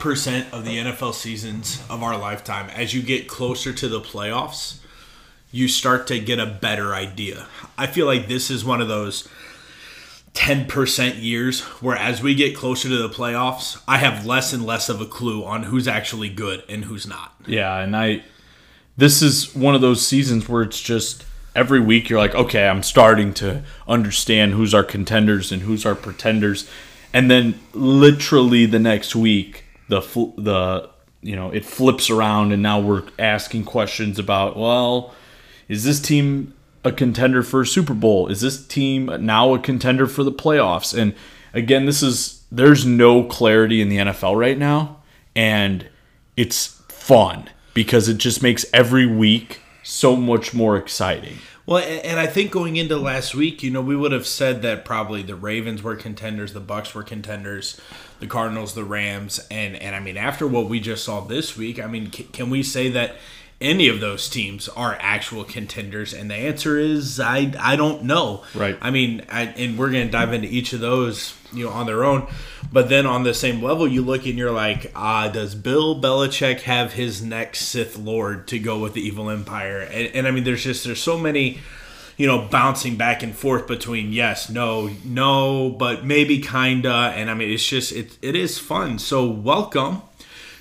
90% of the NFL seasons of our lifetime, as you get closer to the playoffs, you start to get a better idea. I feel like this is one of those 10% years where as we get closer to the playoffs, I have less and less of a clue on who's actually good and who's not. Yeah, and I this is one of those seasons where it's just every week you're like, okay, I'm starting to understand who's our contenders and who's our pretenders, and then literally the next week the fl- the you know it flips around and now we're asking questions about well, is this team a contender for a Super Bowl? Is this team now a contender for the playoffs? And again, this is there's no clarity in the NFL right now, and it's fun because it just makes every week so much more exciting. Well, and I think going into last week, you know, we would have said that probably the Ravens were contenders, the Bucks were contenders, the Cardinals, the Rams, and and I mean after what we just saw this week, I mean, can we say that any of those teams are actual contenders? And the answer is I I don't know. Right. I mean, I, and we're going to dive into each of those, you know, on their own. But then on the same level, you look and you're like, ah, does Bill Belichick have his next Sith Lord to go with the evil empire? And, and I mean, there's just there's so many you know, bouncing back and forth between yes, no, no, but maybe kinda, and I mean, it's just it it is fun. So welcome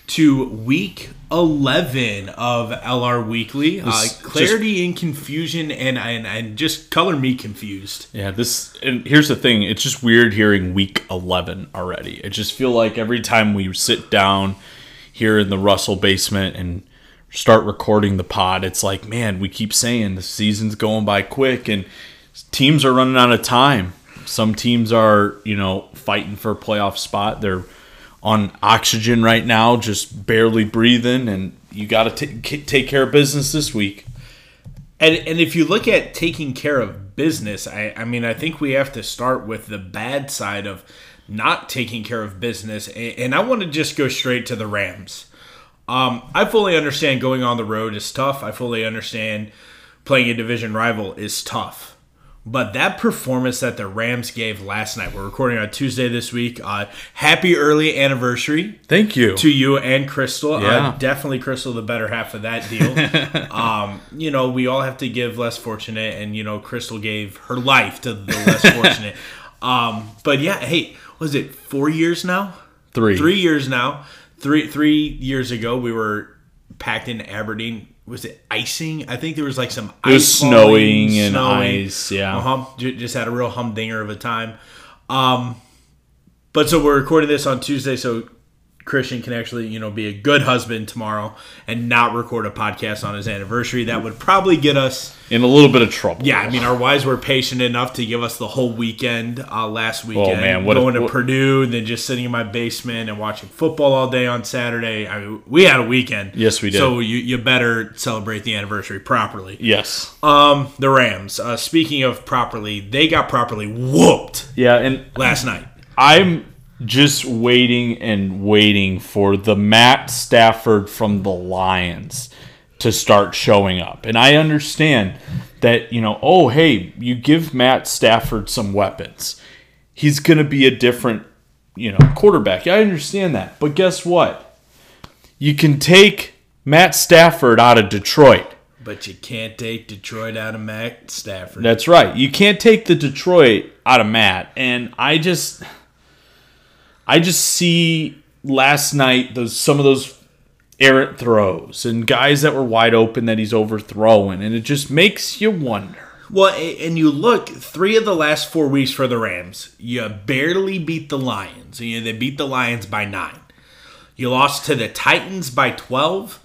to week 11 of LR Weekly. Uh, clarity just, and confusion, and, and and just color me confused. Yeah, this and here's the thing: it's just weird hearing week 11 already. It just feel like every time we sit down here in the Russell basement and start recording the pod, it's like, man, we keep saying the season's going by quick, and teams are running out of time. Some teams are, you know, fighting for a playoff spot. They're on oxygen right now, just barely breathing, and you got to take care of business this week. And, and if you look at taking care of business, I, I mean, I think we have to start with the bad side of not taking care of business. And, and I want to just go straight to the Rams. Um, I fully understand going on the road is tough. I fully understand playing a division rival is tough. But that performance that the Rams gave last night, we're recording on Tuesday this week. Uh, happy early anniversary. Thank you. To you and Crystal. Uh, yeah. Uh, definitely Crystal, the better half of that deal. um, you know, we all have to give less fortunate, and, you know, Crystal gave her life to the less fortunate. Um, but yeah, hey, was it four years now? Three. Three years now. Three three years ago, we were packed in Aberdeen was it icing? I think there was like some it was snowing and snowing. ice. Yeah, uh-huh. just had a real humdinger of a time. Um, but so we're recording this on Tuesday, so Christian can actually, you know, be a good husband tomorrow and not record a podcast on his anniversary. That would probably get us in a little bit of trouble. Yeah, I mean, our wives were patient enough to give us the whole weekend uh, last weekend. Oh man, what going a, what, to Purdue, and then just sitting in my basement and watching football all day on Saturday. I mean, we had a weekend. Yes, we did. So you, you better celebrate the anniversary properly. Yes. Um, the Rams. Uh, speaking of properly, they got properly whooped. Yeah, and last night. I'm just waiting and waiting for the Matt Stafford from the Lions to start showing up. And I understand that, you know, oh, hey, you give Matt Stafford some weapons. He's going to be a different, you know, quarterback. I understand that. But guess what? You can take Matt Stafford out of Detroit. But you can't take Detroit out of Matt Stafford. That's right. You can't take the Detroit out of Matt. And I just I just see last night those some of those errant throws and guys that were wide open that he's overthrowing, and it just makes you wonder. Well, and you look three of the last four weeks for the Rams, you barely beat the Lions. You know, they beat the Lions by nine. You lost to the Titans by twelve,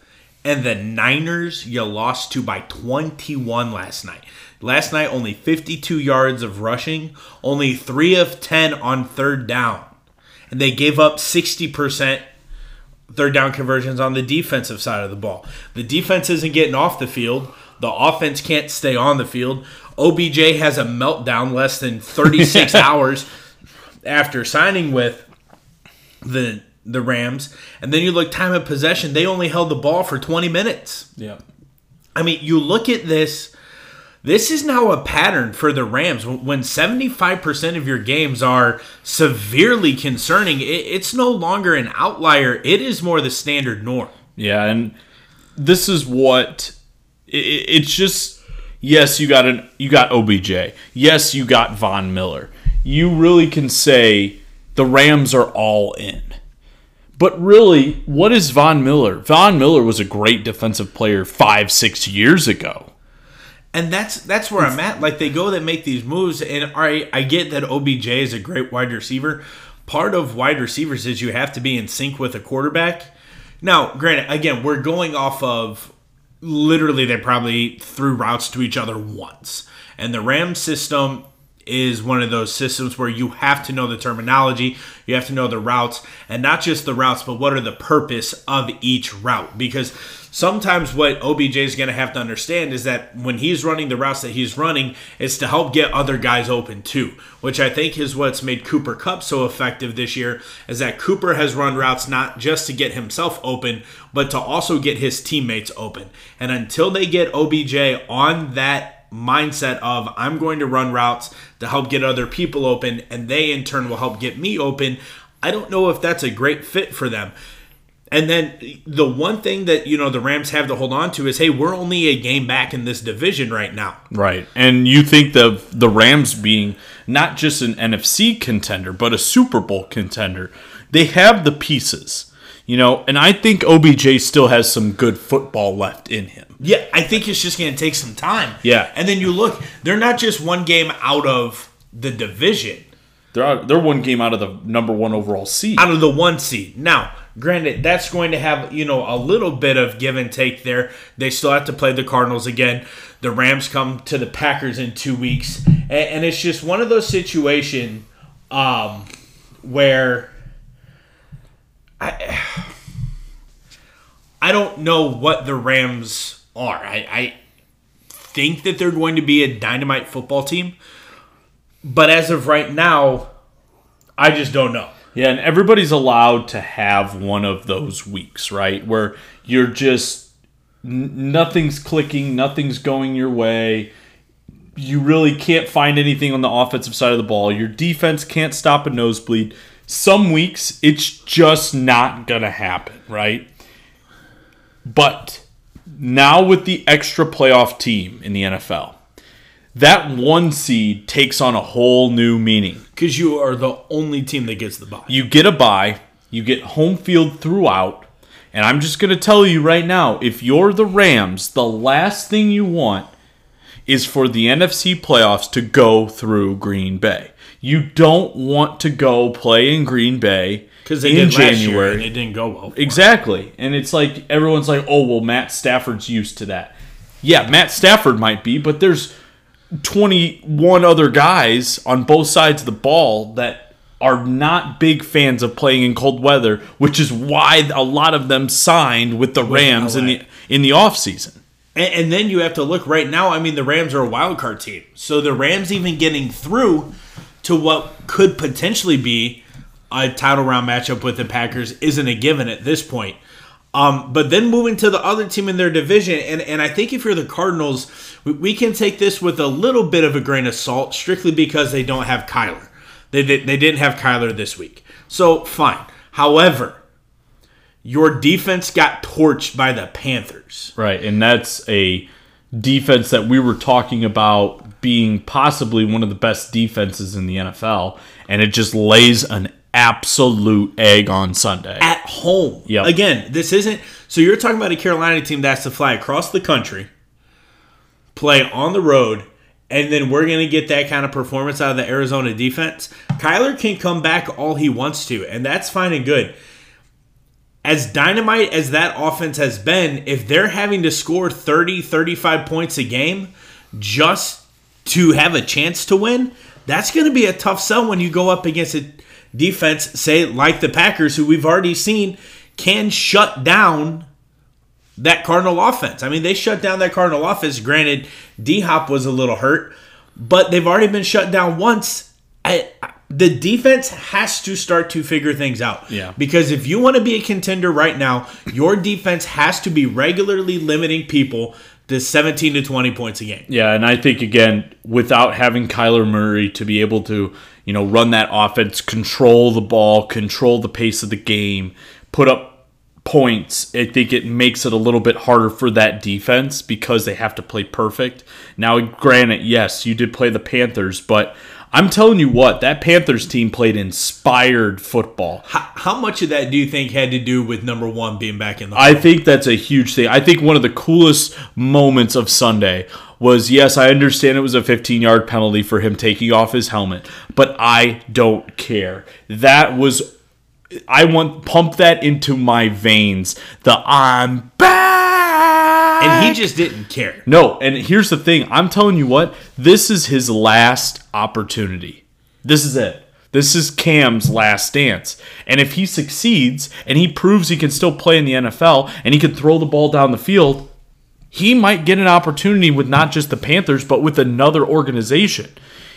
and the Niners you lost to by twenty-one last night. Last night, only 52 yards of rushing, only 3 of 10 on third down and they gave up 60% third down conversions on the defensive side of the ball. The defense isn't getting off the field. The offense can't stay on the field. OBJ has a meltdown less than 36 hours after signing with the the Rams. And then you look time of possession, they only held the ball for 20 minutes. Yeah. I mean, you look at this This is now a pattern for the Rams. When 75% of your games are severely concerning, it's no longer an outlier. It is more the standard norm. Yeah, and this is what it's just yes, you got an you got OBJ. Yes, you got Von Miller. You really can say the Rams are all in. But really, what is Von Miller? Von Miller was a great defensive player 5 6 years ago and that's that's where I'm at. Like they go they make these moves, and I I get that OBJ is a great wide receiver. Part of wide receivers is you have to be in sync with a quarterback. Now, granted, again, we're going off of literally they probably threw routes to each other once, and the Ram system is one of those systems where you have to know the terminology, you have to know the routes, and not just the routes, but what are the purpose of each route. Because sometimes what OBJ is going to have to understand is that when he's running the routes that he's running, it's to help get other guys open too, which I think is what's made Cooper Kupp so effective this year, is that Cooper has run routes not just to get himself open, but to also get his teammates open. And until they get OBJ on that mindset of I'm going to run routes to help get other people open, and they in turn will help get me open. I don't know if that's a great fit for them. And then the one thing that you know the Rams have to hold on to is, hey, we're only a game back in this division right now. Right, and you think the the Rams being not just an NFC contender but a Super Bowl contender, they have the pieces. You know, and I think OBJ still has some good football left in him. Yeah, I think it's just going to take some time. Yeah. And then you look, they're not just one game out of the division. They're out, they're one game out of the number 1 overall seed. Out of the 1 seed. Now, granted, that's going to have, you know, a little bit of give and take there. They still have to play the Cardinals again. The Rams come to the Packers in 2 weeks. And, and it's just one of those situations um, where I I don't know what the Rams are. I, I think that they're going to be a dynamite football team, but as of right now, I just don't know. Yeah, and everybody's allowed to have one of those weeks, right? Where you're just nothing's clicking, nothing's going your way. You really can't find anything on the offensive side of the ball. Your defense can't stop a nosebleed some weeks it's just not going to happen, right? But now with the extra playoff team in the NFL, that one seed takes on a whole new meaning. Because you are the only team that gets the bye. You get a bye, you get home field throughout, and I'm just going to tell you right now if you're the Rams, the last thing you want is for the NFC playoffs to go through Green Bay. You don't want to go play in Green Bay because they in did January. and it didn't go well. exactly, and it's like everyone's like, "Oh, well, Matt Stafford's used to that." Yeah, Matt Stafford might be, but there's 21 other guys on both sides of the ball that are not big fans of playing in cold weather, which is why a lot of them signed with the Rams in the in the offseason. And, and then you have to look right now. I mean, the Rams are a wild card team, so the Rams even getting through to what could potentially be a title round matchup with the Packers isn't a given at this point. Um, but then moving to the other team in their division, and, and I think if you're the Cardinals, we, we, can take this with a little bit of a grain of salt, strictly because they don't have Kyler. They, they, they didn't have Kyler this week. So, fine. However, your defense got torched by the Panthers. Right, and that's a defense that we were talking about being possibly one of the best defenses in the NFL, and it just lays an absolute egg on Sunday at home. Yeah. Again, this isn't so you're talking about a Carolina team that has to fly across the country, play on the road, and then we're going to get that kind of performance out of the Arizona defense. Kyler can come back all he wants to, and that's fine and good. As dynamite as that offense has been, if they're having to score 30, 35 points a game just to have a chance to win, that's going to be a tough sell when you go up against a defense, say, like the Packers, who we've already seen can shut down that Cardinal offense. I mean, they shut down that Cardinal offense. Granted, D Hop was a little hurt, but they've already been shut down once. I, the defense has to start to figure things out. Yeah. Because if you want to be a contender right now, your defense has to be regularly limiting people to 17 to 20 points a game. Yeah, and I think again, without having Kyler Murray to be able to, you know, run that offense, control the ball, control the pace of the game, put up points, I think it makes it a little bit harder for that defense because they have to play perfect. Now, granted, yes, you did play the Panthers, but I'm telling you what, that Panthers team played inspired football. How, how much of that do you think had to do with number one being back in the? I think that's a huge thing. I think one of the coolest moments of Sunday was yes, I understand it was a 15 yard penalty for him taking off his helmet, but I don't care. That was. I want pump that into my veins. The I'm back. And he just didn't care. No, and here's the thing. I'm telling you what, this is his last opportunity. This is it. This is Cam's last dance. And if he succeeds and he proves he can still play in the NFL and he can throw the ball down the field, he might get an opportunity with not just the Panthers, but with another organization.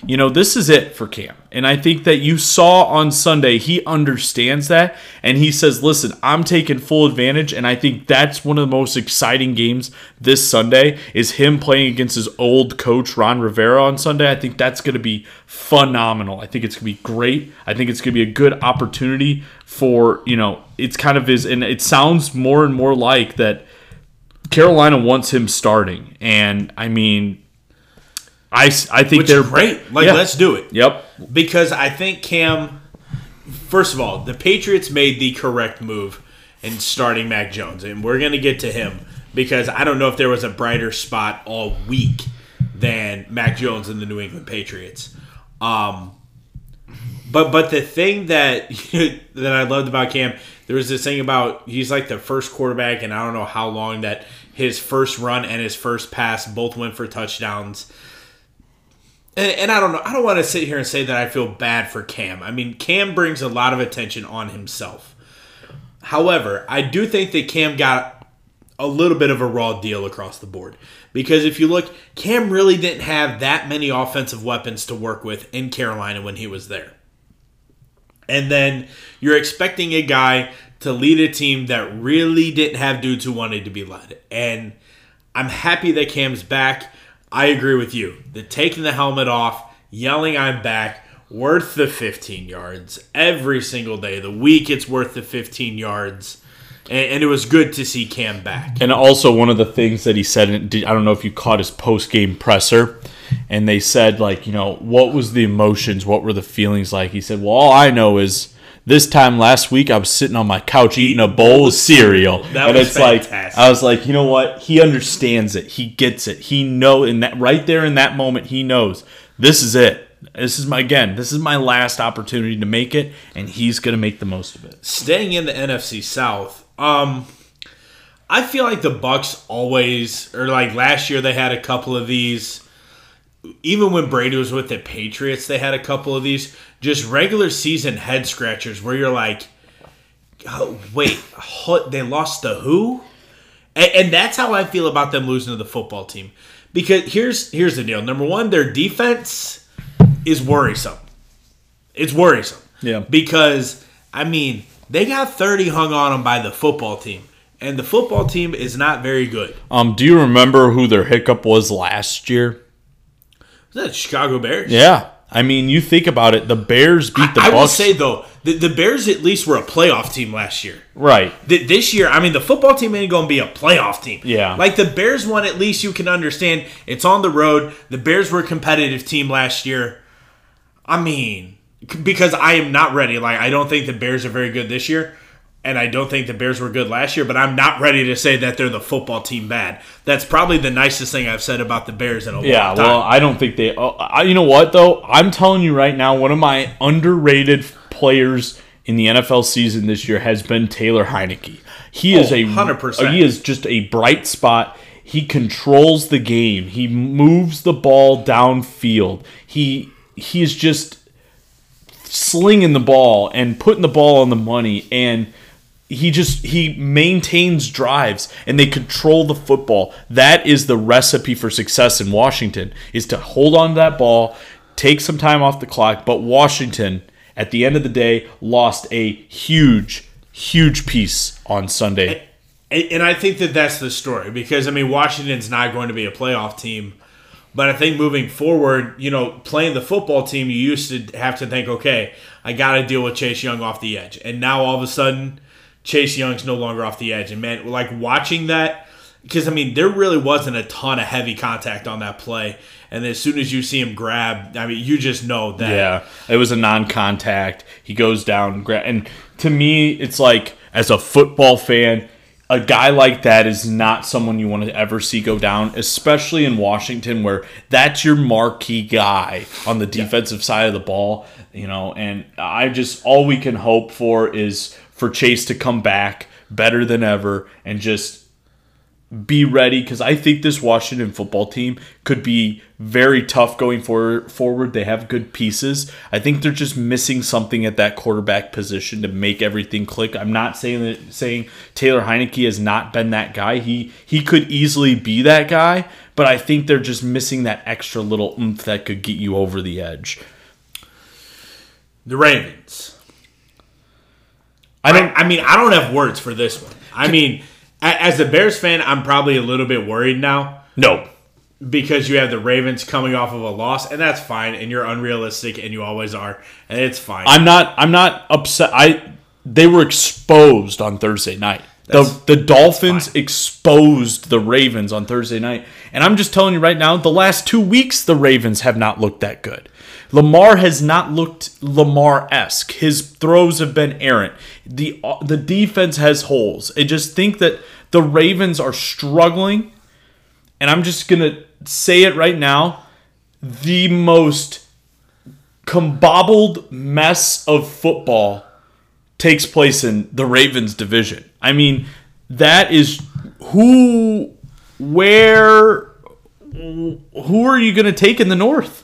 You know, this is it for Cam. And I think that you saw on Sunday, he understands that. And he says, listen, I'm taking full advantage. And I think that's one of the most exciting games this Sunday is him playing against his old coach, Ron Rivera, on Sunday. I think that's going to be phenomenal. I think it's going to be great. I think it's going to be a good opportunity for, you know, it's kind of is, and it sounds more and more like that Carolina wants him starting. And I mean, I, I think Which they're great. Like, Yeah. let's do it. Yep. Because I think Cam, first of all, the Patriots made the correct move in starting Mac Jones, and we're going to get to him because I don't know if there was a brighter spot all week than Mac Jones and the New England Patriots. Um, but but the thing that that I loved about Cam, there was this thing about he's like the first quarterback, and I don't know how long that his first run and his first pass both went for touchdowns. And, and I don't know. I don't want to sit here and say that I feel bad for Cam. I mean, Cam brings a lot of attention on himself. However, I do think that Cam got a little bit of a raw deal across the board. Because if you look, Cam really didn't have that many offensive weapons to work with in Carolina when he was there. And then you're expecting a guy to lead a team that really didn't have dudes who wanted to be led. And I'm happy that Cam's back. I agree with you. The taking the helmet off, yelling I'm back, worth the 15 yards every single day. The week it's worth the 15 yards. And, and it was good to see Cam back. And also, one of the things that he said, I don't know if you caught his post game presser, and they said, like, you know, what was the emotions? What were the feelings like? He said, well, all I know is this time last week I was sitting on my couch eating a bowl of cereal. That and was it's like. I was like, you know what? He understands it. He gets it. He know in that right there in that moment, he knows this is it. This is my again. This is my last opportunity to make it, and he's gonna make the most of it. staying in the NFC South, um, I feel like the Bucks always, or like last year, they had a couple of these. Even when Brady was with the Patriots, they had a couple of these just regular season head scratchers where you're like, oh, wait, what, they lost to who? And, and that's how I feel about them losing to the football team. Because here's here's the deal. Number one, their defense is worrisome. It's worrisome. Yeah. Because I mean, they got 30 hung on them by the football team. And the football team is not very good. Um, do you remember who their hiccup was last year? Is that Chicago Bears? Yeah, I mean, you think about it. The Bears beat the I will Bucks. say though, the, the Bears at least were a playoff team last year. right. Th- This year, I mean, the football team ain't going to be a playoff team. Yeah. Like the Bears one, at least you can understand it's on the road. The Bears were a competitive team last year. I mean, because I am not ready. Like, I don't think the Bears are very good this year. And I don't think the Bears were good last year, but I'm not ready to say that they're the football team bad. That's probably the nicest thing I've said about the Bears in a Yeah, long time. well, I don't think they. Oh, I, you know what though? I'm telling you right now, one of my underrated players in the NFL season this year has been Taylor Heinicke. He is Oh, a 100%. He is just a bright spot. He controls the game. He moves the ball downfield. He he is just slinging the ball and putting the ball on the money and he just he maintains drives and they control the football. That is the recipe for success in washington is to hold on to that ball take some time off the clock. But washington at the end of the day lost a huge huge piece on sunday. And, and I think that that's the story because I mean Washington's not going to be a playoff team, but I think moving forward, you know, playing the football team, you used to have to think, okay, I got to deal with Chase Young off the edge, and now all of a sudden, Chase Young's no longer off the edge, and man, like watching that because I mean there really wasn't a ton of heavy contact on that play, and as soon as you see him grab, I mean you just know that. Yeah, it was a non-contact. He goes down, gra- and to me, it's like as a football fan, a guy like that is not someone you want to ever see go down, especially in Washington, where that's your marquee guy on the defensive side of the ball. You know, and I just all we can hope for is for Chase to come back better than ever and just be ready because I think this Washington football team could be very tough going for, forward. They have good pieces. I think they're just missing something at that quarterback position to make everything click. I'm not saying that saying Taylor Heinicke has not been that guy. He he could easily be that guy, but I think they're just missing that extra little oomph that could get you over the edge. The Ravens. I don't. I, I mean, I don't have words for this one. I mean, as a Bears fan, I'm probably a little bit worried now no. because you have the Ravens coming off of a loss, and that's fine. And you're unrealistic, and you always are, and it's fine. I'm not. I'm not upset. I they were exposed on Thursday night. The the Dolphins exposed the Ravens on Thursday night, and I'm just telling you right now, the last two weeks the Ravens have not looked that good. Lamar has not looked Lamar esque. His throws have been errant. the The defense has holes. I just think that the Ravens are struggling, and I'm just gonna say it right now: the most combobbled mess of football takes place in the Ravens division. I mean, that is who, where, who are you going to take in the North?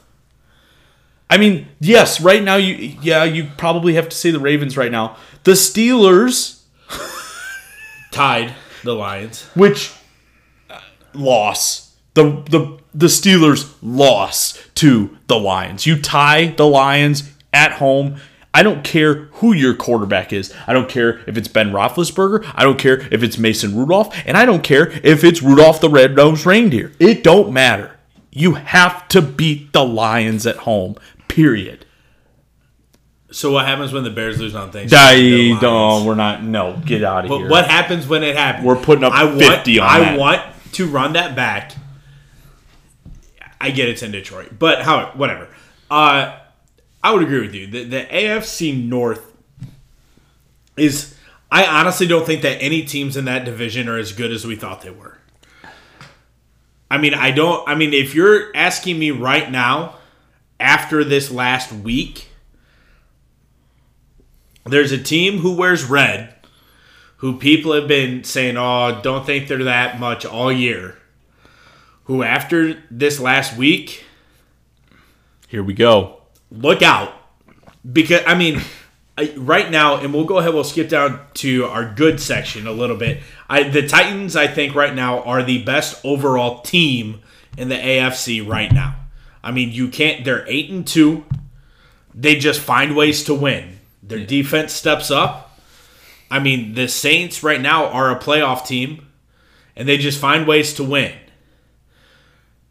I mean, yes, right now you, yeah, you probably have to say the Ravens right now. The Steelers, Tied the Lions. which uh, loss. The the the Steelers loss to the Lions. You tie the Lions at home. I don't care who your quarterback is. I don't care if it's Ben Roethlisberger. I don't care if it's Mason Rudolph, and I don't care if it's Rudolph the Red-Nosed Reindeer. It don't matter. You have to beat the Lions at home. Period. So what happens when the Bears lose on Thanksgiving? Die, don't. We're not. No, get out of But here. what happens when it happens? We're putting up I want, 50 on I that. want to run that back. I get it's in Detroit, but how? Whatever. Uh, I would agree with you. The, the AFC North is. I honestly don't think that any teams in that division are as good as we thought they were. I mean, I don't. I mean, if you're asking me right now, after this last week, there's a team who wears red who people have been saying, oh, don't think they're that much all year. Who, after this last week, Here we go. look out. Because, I mean, I, right now, and we'll go ahead, we'll skip down to our good section a little bit. I, the Titans, I think, right now, are the best overall team in the AFC right now. I mean, you can't, they're 8 and 2. They just find ways to win. Their defense steps up. I mean, the Saints right now are a playoff team, and they just find ways to win.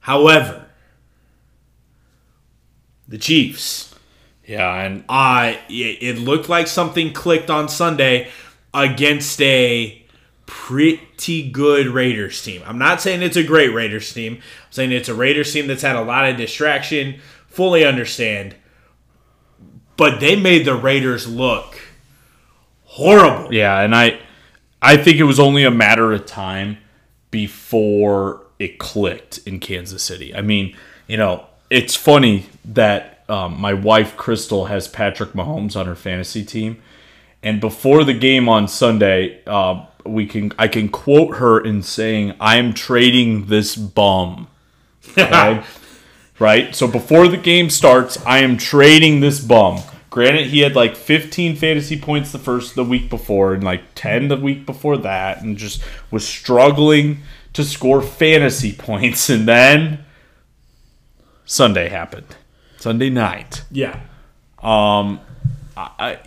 However, the Chiefs, Yeah, and uh, it it looked like something clicked on Sunday against a pretty good Raiders team. I'm not saying it's a great Raiders team. I'm saying it's a Raiders team that's had a lot of distraction. Fully understand. But they made the Raiders look horrible. Yeah, and I I think it was only a matter of time before it clicked in Kansas City. I mean, you know, it's funny that um, my wife Crystal has Patrick Mahomes on her fantasy team, and before the game on Sunday, uh, we can I can quote her in saying, "I am trading this bum." Okay? right? So before the game starts, I am trading this bum. Granted, he had like 15 fantasy points the first the week before, and like 10 the week before that, and just was struggling to score fantasy points. And then Sunday happened, Sunday night. Yeah. Um I,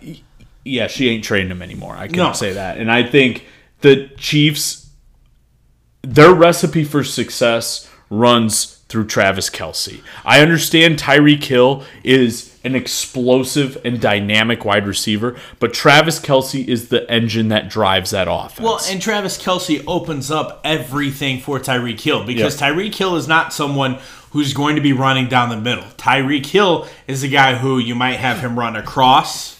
yeah, she ain't trading him anymore. I can No. say that. And I think the Chiefs their recipe for success runs through Travis Kelce. I understand Tyreek Hill is an explosive and dynamic wide receiver, but Travis Kelce is the engine that drives that offense. Well, and Travis Kelce opens up everything for Tyreek Hill because Yep. Tyreek Hill is not someone who's going to be running down the middle. Tyreek Hill is a guy who you might have him run across,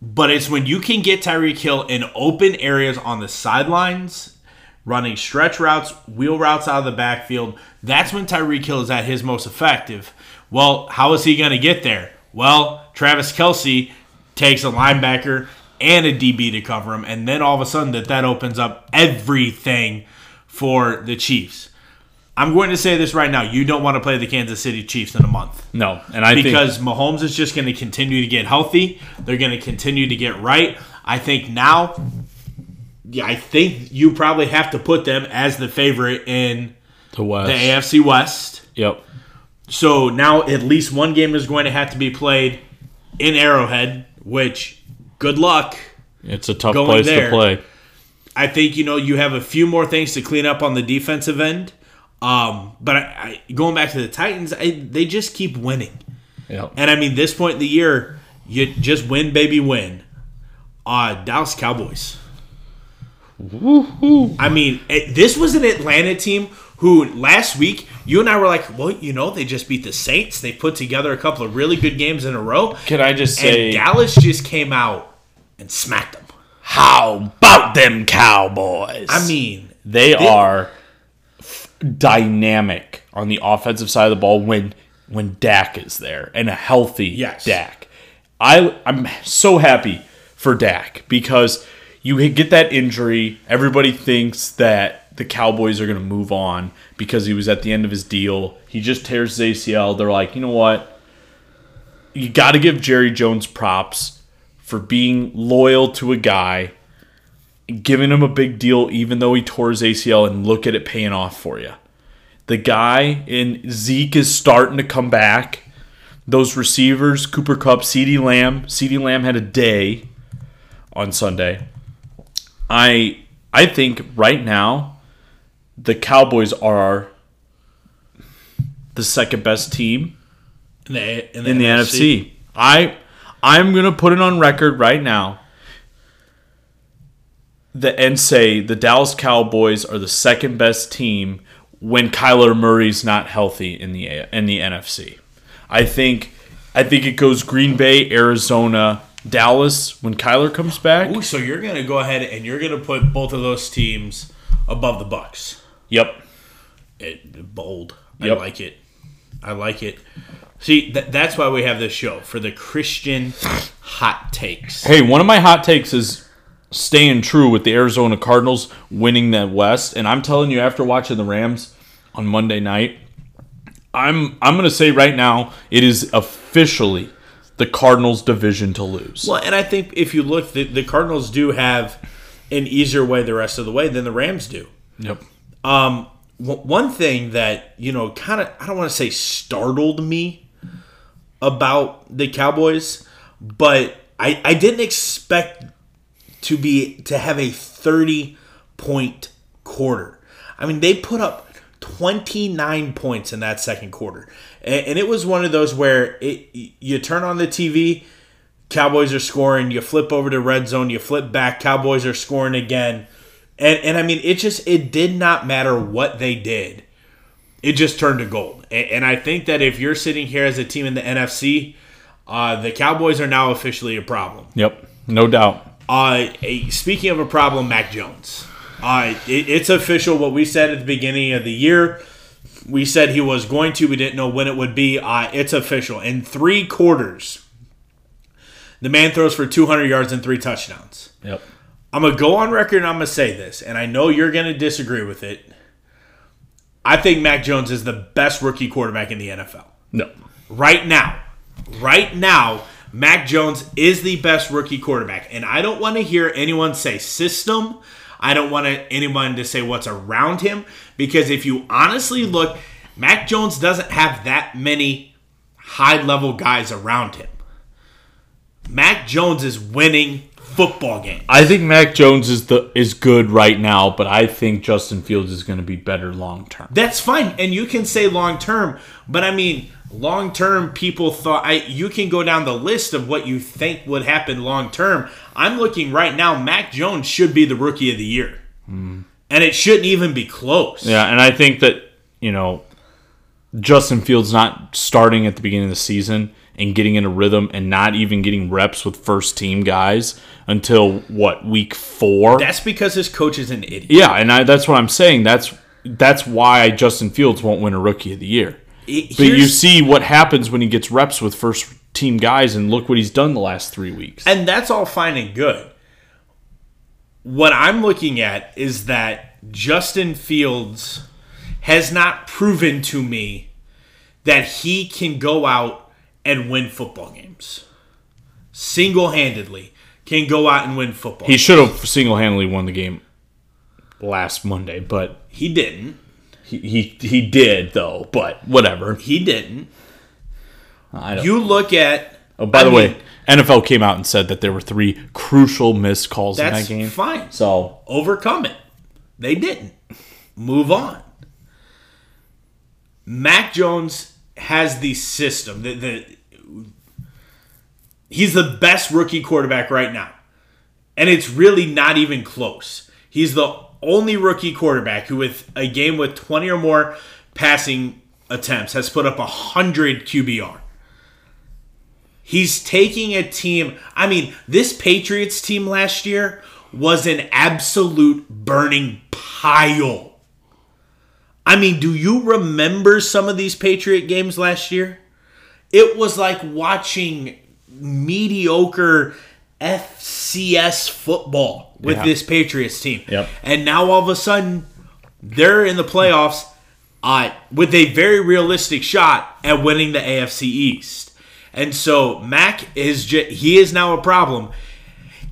but it's when you can get Tyreek Hill in open areas on the sidelines, running stretch routes, wheel routes out of the backfield. That's when Tyreek Hill is at his most effective. Well, how is he going to get there? Well, Travis Kelce takes a linebacker and a DB to cover him, and then all of a sudden that that opens up everything for the Chiefs. I'm going to say this right now: you don't want to play the Kansas City Chiefs in a month no, and I think because Mahomes is just going to continue to get healthy. They're going to continue to get right. I think now, yeah, I think you probably have to put them as the favorite in the West. the AFC West. Yep. So now at least one game is going to have to be played in Arrowhead, which good luck. It's a tough place there. to play. I think you know you have a few more things to clean up on the defensive end. Um, but I, I, going back to the Titans, I, they just keep winning. Yep. And I mean, this point in the year, you just win, baby, win. Uh, Dallas Cowboys. Woo-hoo. I mean, it, this was an Atlanta team who last week you and I were like, well, you know, they just beat the Saints. They put together a couple of really good games in a row. Can I just And say Dallas just came out and smacked them. how about them Cowboys? I mean, they are f- dynamic on the offensive side of the ball when when Dak is there and a healthy Yes. Dak. I I'm so happy for Dak because you get that injury, everybody thinks that the Cowboys are going to move on because he was at the end of his deal. He just tears his ACL. They're like, "You know what? You got to give Jerry Jones props for being loyal to a guy giving him a big deal even though he tore his ACL and look at it paying off for you. The guy in Zeke is starting to come back. Those receivers, Cooper Kupp, CeeDee Lamb, CeeDee Lamb had a day on Sunday. I I think right now the Cowboys are the second best team in the, in the NFC. I I'm gonna put it on record right now. The and say the Dallas Cowboys are the second best team when Kyler Murray's not healthy in the in the NFC. I think I think it goes Green Bay, Arizona, Dallas when Kyler comes back. Ooh, so you're gonna go ahead and you're gonna put both of those teams above the Bucks. Yep. It, bold. Yep. I like it. I like it. See, th- that's why we have this show for the Christian hot takes. Hey, one of my hot takes is staying true with the Arizona Cardinals winning the West, and I'm telling you, after watching the Rams on Monday night, I'm I'm gonna say right now it is officially the Cardinals' division to lose. Well, and I think if you look, the, the Cardinals do have an easier way the rest of the way than the Rams do. Yep. Um, w- one thing that you know, kind of, I don't want to say startled me about the Cowboys, but I I didn't expect to be to have a thirty point quarter. I mean, they put up. 29 points in that second quarter. And, and it was one of those where it you turn on the TV, Cowboys are scoring, you flip over to red zone, you flip back, Cowboys are scoring again. And and I mean it just it did not matter what they did. It just turned to gold. And, and I think that if you're sitting here as a team in the NFC, uh, the Cowboys are now officially a problem. Yep. No doubt. Uh, a, speaking of a problem, Mac Jones. Uh, it, it's official. What we said at the beginning of the year, we said he was going to. We didn't know when it would be. Uh, it's official. In three quarters, the man throws for 200 yards and three touchdowns. Yep. I'm gonna go on record and I'm gonna say this, and I know you're gonna disagree with it. I think Mac Jones is the best rookie quarterback in the NFL No. right now. Right now, Mac Jones is the best rookie quarterback. And I don't want to hear anyone say system. I don't want anyone to say what's around him. Because if you honestly look, Mac Jones doesn't have that many high level guys around him. Mac Jones is winning football game. I think Mac Jones is the is good right now, but I think Justin Fields is going to be better long term. That's fine, and you can say long term, but I mean long term. People thought I you can go down the list of what you think would happen long term. I'm looking right now. Mac Jones should be the rookie of the year, hmm. and it shouldn't even be close. Yeah, and I think that you know Justin Fields not starting at the beginning of the season and getting in a rhythm and not even getting reps with first team guys until what week four. That's because his coach is an idiot. yeah, and I, that's what I'm saying. That's that's why Justin Fields won't win a Rookie of the Year. It- But you see what happens when he gets reps with first team guys, and look what he's done the last three weeks. And that's all fine and good. What I'm looking at is that Justin Fields has not proven to me that he can go out and win football games. Single handedly can go out and win football. He should have single handedly won the game last Monday, but he didn't. He, he he did though. But whatever. He didn't. I don't. You look at. oh, by I the mean, way, NFL came out and said that there were three crucial missed calls in that game. fine. So overcome it. They didn't. Move on. Mac Jones has the system. The, the, he's the best rookie quarterback right now. And it's really not even close. He's the only rookie quarterback who, with a game with 20 or more passing attempts, has put up 100 QBR. He's taking a team. I mean, this Patriots team last year was an absolute burning pile. I mean, do you remember some of these Patriot games last year? It was like watching mediocre FCS football with Yeah. this Patriots team. Yep. And now all of a sudden, they're in the playoffs uh, with a very realistic shot at winning the AFC East. And so Mac is ju- he is now a problem.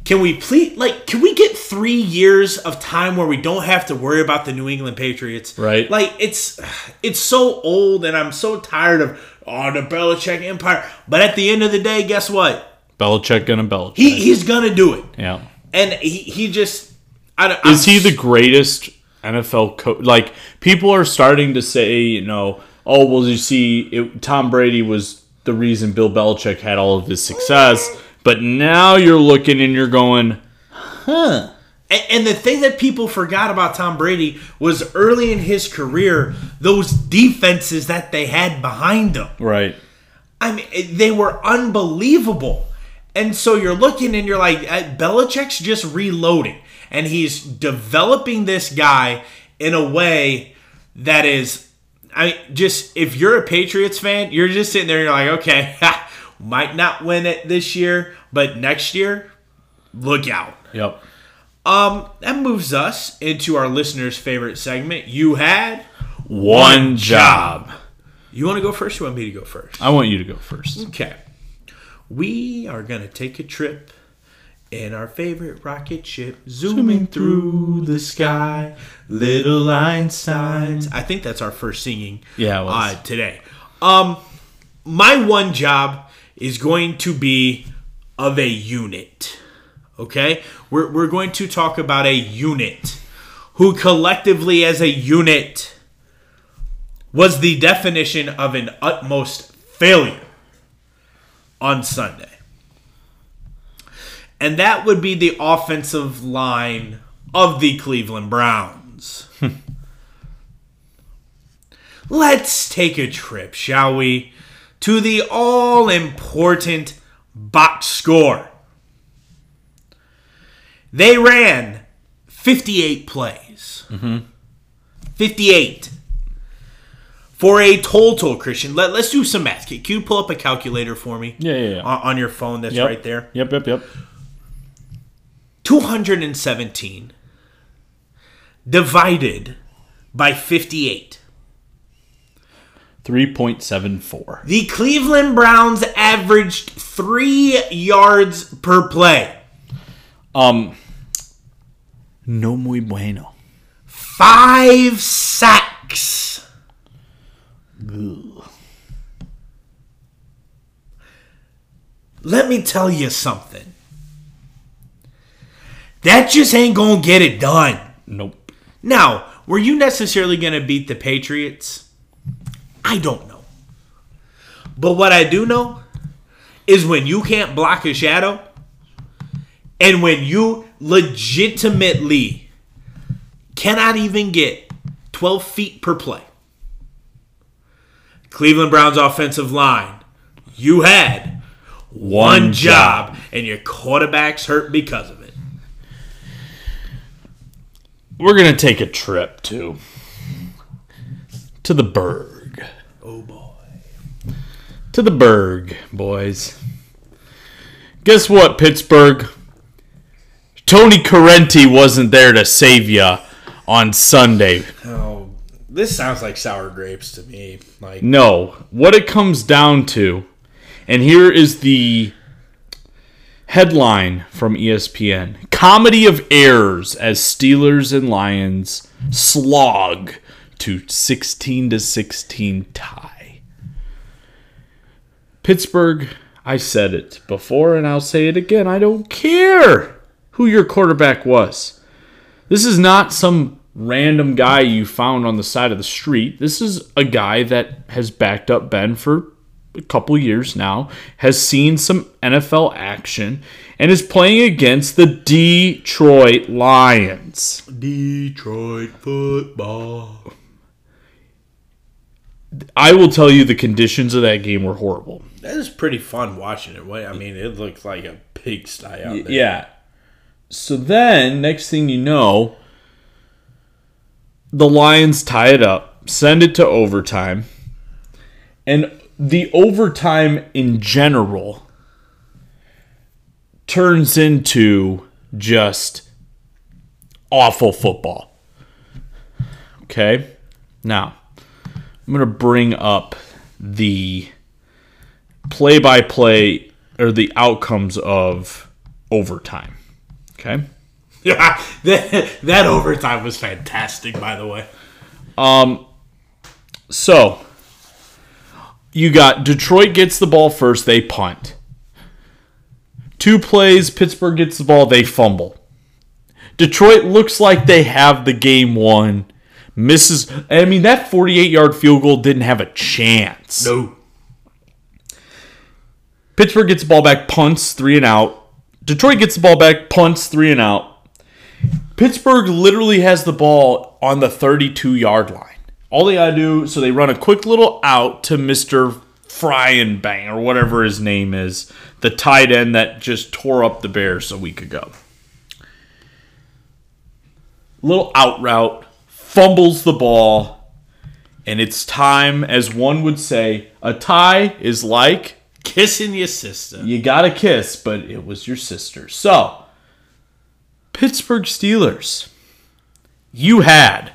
Can we please like can we get three years of time where we don't have to worry about the New England Patriots? Right. Like it's it's so old and I'm so tired of oh the Belichick Empire. But at the end of the day, guess what? Belichick gonna Belichick. He he's gonna do it. yeah. And he, he just I don't Is I'm he the greatest NFL coach? Like people are starting to say, you know, oh well, you see, it, Tom Brady was the reason Bill Belichick had all of his success, but now you're looking and you're going, And, and the thing that people forgot about Tom Brady was early in his career, those defenses that they had behind him. right, I mean, they were unbelievable. And so you're looking and you're like, uh, Belichick's just reloading. And he's developing this guy in a way that is, I just, if you're a Patriots fan, you're just sitting there and you're like, okay, might not win it this year, but next year, look out. yep. Um, that moves us into our listeners' favorite segment. You had. One job. You want to go first? You want me to go first? I want you to go first. Okay. We are gonna take a trip in our favorite rocket ship, zooming through the sky. Little Einsteins. I think that's our first singing. Yeah. Uh, today. Um, my one job is going to be of a unit. Okay, we're we're going to talk about a unit who collectively, as a unit, was the definition of an utmost failure on Sunday. And that would be the offensive line of the Cleveland Browns. Let's take a trip, shall we, to the all important box score. They ran 58 plays. Mm-hmm. 58 for a total Christian. Let, let's do some math. Can you pull up a calculator for me? Yeah, yeah, yeah. On, on your phone, that's Yep. right there. Yep, yep, yep. 217 divided by 58. Three point seven four. The Cleveland Browns averaged three yards per play. Um, no muy bueno. Five sacks. Let me tell you something. That just ain't gonna get it done. Nope. Now, were you necessarily gonna beat the Patriots? I don't know. But what I do know is when you can't block a shadow, and when you legitimately cannot even get 12 feet per play. Cleveland Browns offensive line, you had one job, and your quarterback's hurt because of it. We're gonna take a trip to to the Burgh. Oh boy. To the Burgh, boys. Guess what, Pittsburgh? Tony Corrente wasn't there to save you on Sunday. Oh, this sounds like sour grapes to me. Like No, what it comes down to, and here is the headline from ESPN Comedy of Errors as Steelers and Lions slog to 16 to 16 tie. Pittsburgh, I said it before and I'll say it again. I don't care who your quarterback was. This is not some random guy you found on the side of the street. This is a guy that has backed up Ben for a couple years now, has seen some NFL action, and is playing against the Detroit Lions. Detroit football. I will tell you the conditions of that game were horrible. That is pretty fun watching it. I mean, it looked like a pigsty out there. Yeah. So then, next thing you know, the Lions tie it up, send it to overtime, and the overtime in general turns into just awful football. Okay? Now, I'm going to bring up the play by play or the outcomes of overtime. Okay? Yeah, that, that overtime was fantastic, by the way. Um, So, you got Detroit gets the ball first, they punt. Two plays, Pittsburgh gets the ball, they fumble. Detroit looks like they have the game won. Misses. I mean, that 48 yard field goal didn't have a chance. No. Pittsburgh gets the ball back, punts, three and out. Detroit gets the ball back, punts, three and out. Pittsburgh literally has the ball on the 32 yard line. All they gotta do, so they run a quick little out to Mr. Fryen Bang or whatever his name is, the tight end that just tore up the Bears a week ago. Little out route, fumbles the ball, and it's time, as one would say, a tie is like Kissing your sister. you got a kiss, but it was your sister. So, Pittsburgh Steelers, you had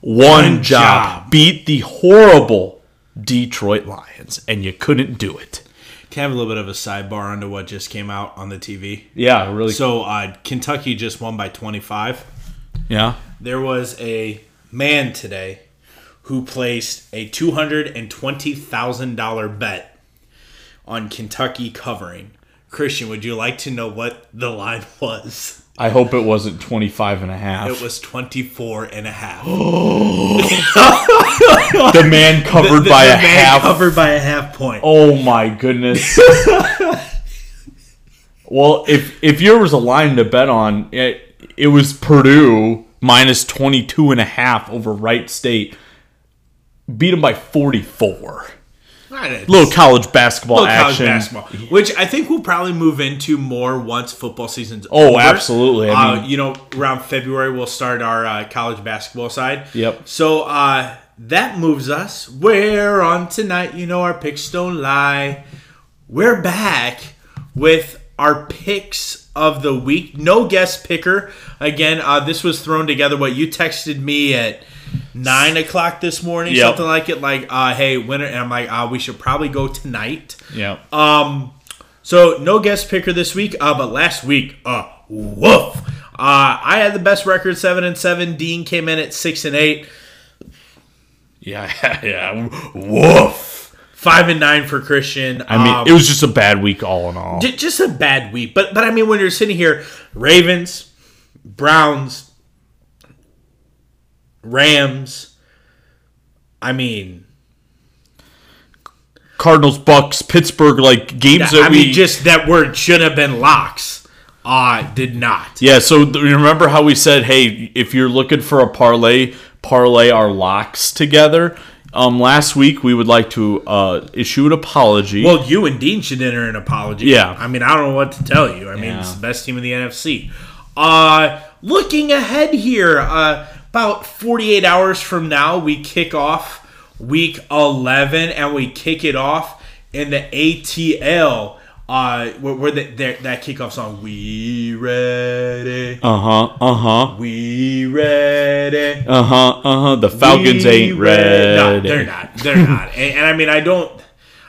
one, One job. job. Beat the horrible Detroit Lions, and you couldn't do it. Can I have a little bit of a sidebar onto what just came out on the TV? Yeah, really. So, uh, Kentucky just won by 25. yeah. There was a man today who placed a $220,000 bet on Kentucky covering. Christian, would you like to know what the line was? I hope it wasn't 25 and a half. It was 24 and a half. the man covered The- by the a man half. covered by a half point. Oh my goodness. well, if if there was a line to bet on, it, it was Purdue minus 22 and a half over Wright State. Beat them by 44. Right, Little college basketball little college action. basketball, which I think we'll probably move into more once football season's Oh, over. absolutely. I uh, you know, around February we'll start our uh, college basketball side. Yep. So uh, that moves us. Where on tonight, you know, our picks don't lie. We're back with our picks of the week. No guest picker. Again, uh, this was thrown together. What you texted me at nine o'clock this morning, Yep. something like it. Like, uh, hey, winner, and I'm like, uh, we should probably go tonight. Yeah. Um, so no guest picker this week, uh, but last week, uh, woof. Uh, I had the best record, seven and seven. Dean came in at six and eight. yeah, yeah. Woof. Five and nine for Christian. I mean, Um, it was just a bad week all in all. j- just a bad week. But but I mean, when you're sitting here, Ravens, Browns, Rams. I mean, Cardinals, Bucks, Pittsburgh, like games that I we mean, just that word should have been locks. Uh, did not. Yeah, so remember how we said, hey, if you're looking for a parlay, parlay our locks together. Um, last week we would like to uh, issue an apology. Well, you and Dean should enter an apology. Yeah. I mean, I don't know what to tell you. I mean, Yeah. it's the best team in the NFC. Uh, looking ahead here, uh, about 48 hours from now, we kick off week 11 and we kick it off in the ATL. Uh, where, where the, their, that kickoff song, We Ready, uh huh, uh huh, We Ready. uh huh, uh huh. The Falcons We ain't ready. No, they're not. They're not. And, and I mean, I don't.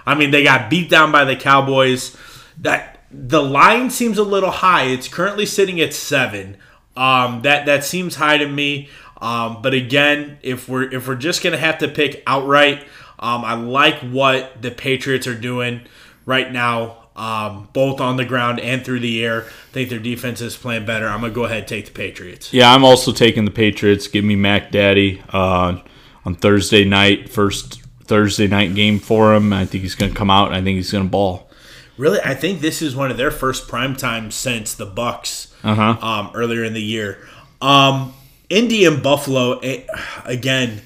I mean, they got beat down by the Cowboys. That the line seems a little high. It's currently sitting at seven. Um, that that seems high to me. Um, but again, if we're if we're just gonna have to pick outright, um, I like what the Patriots are doing right now. Um, both on the ground and through the air. I think their defense is playing better. I'm gonna go ahead and take the Patriots. Yeah, I'm also taking the Patriots. Give me Mac Daddy uh, on Thursday night, first Thursday night game for him. I think he's going to come out. and I think he's going to ball. Really, I think this is one of their first prime times since the Bucks Uh-huh. um, earlier in the year. Um, Indy and Buffalo eh, again.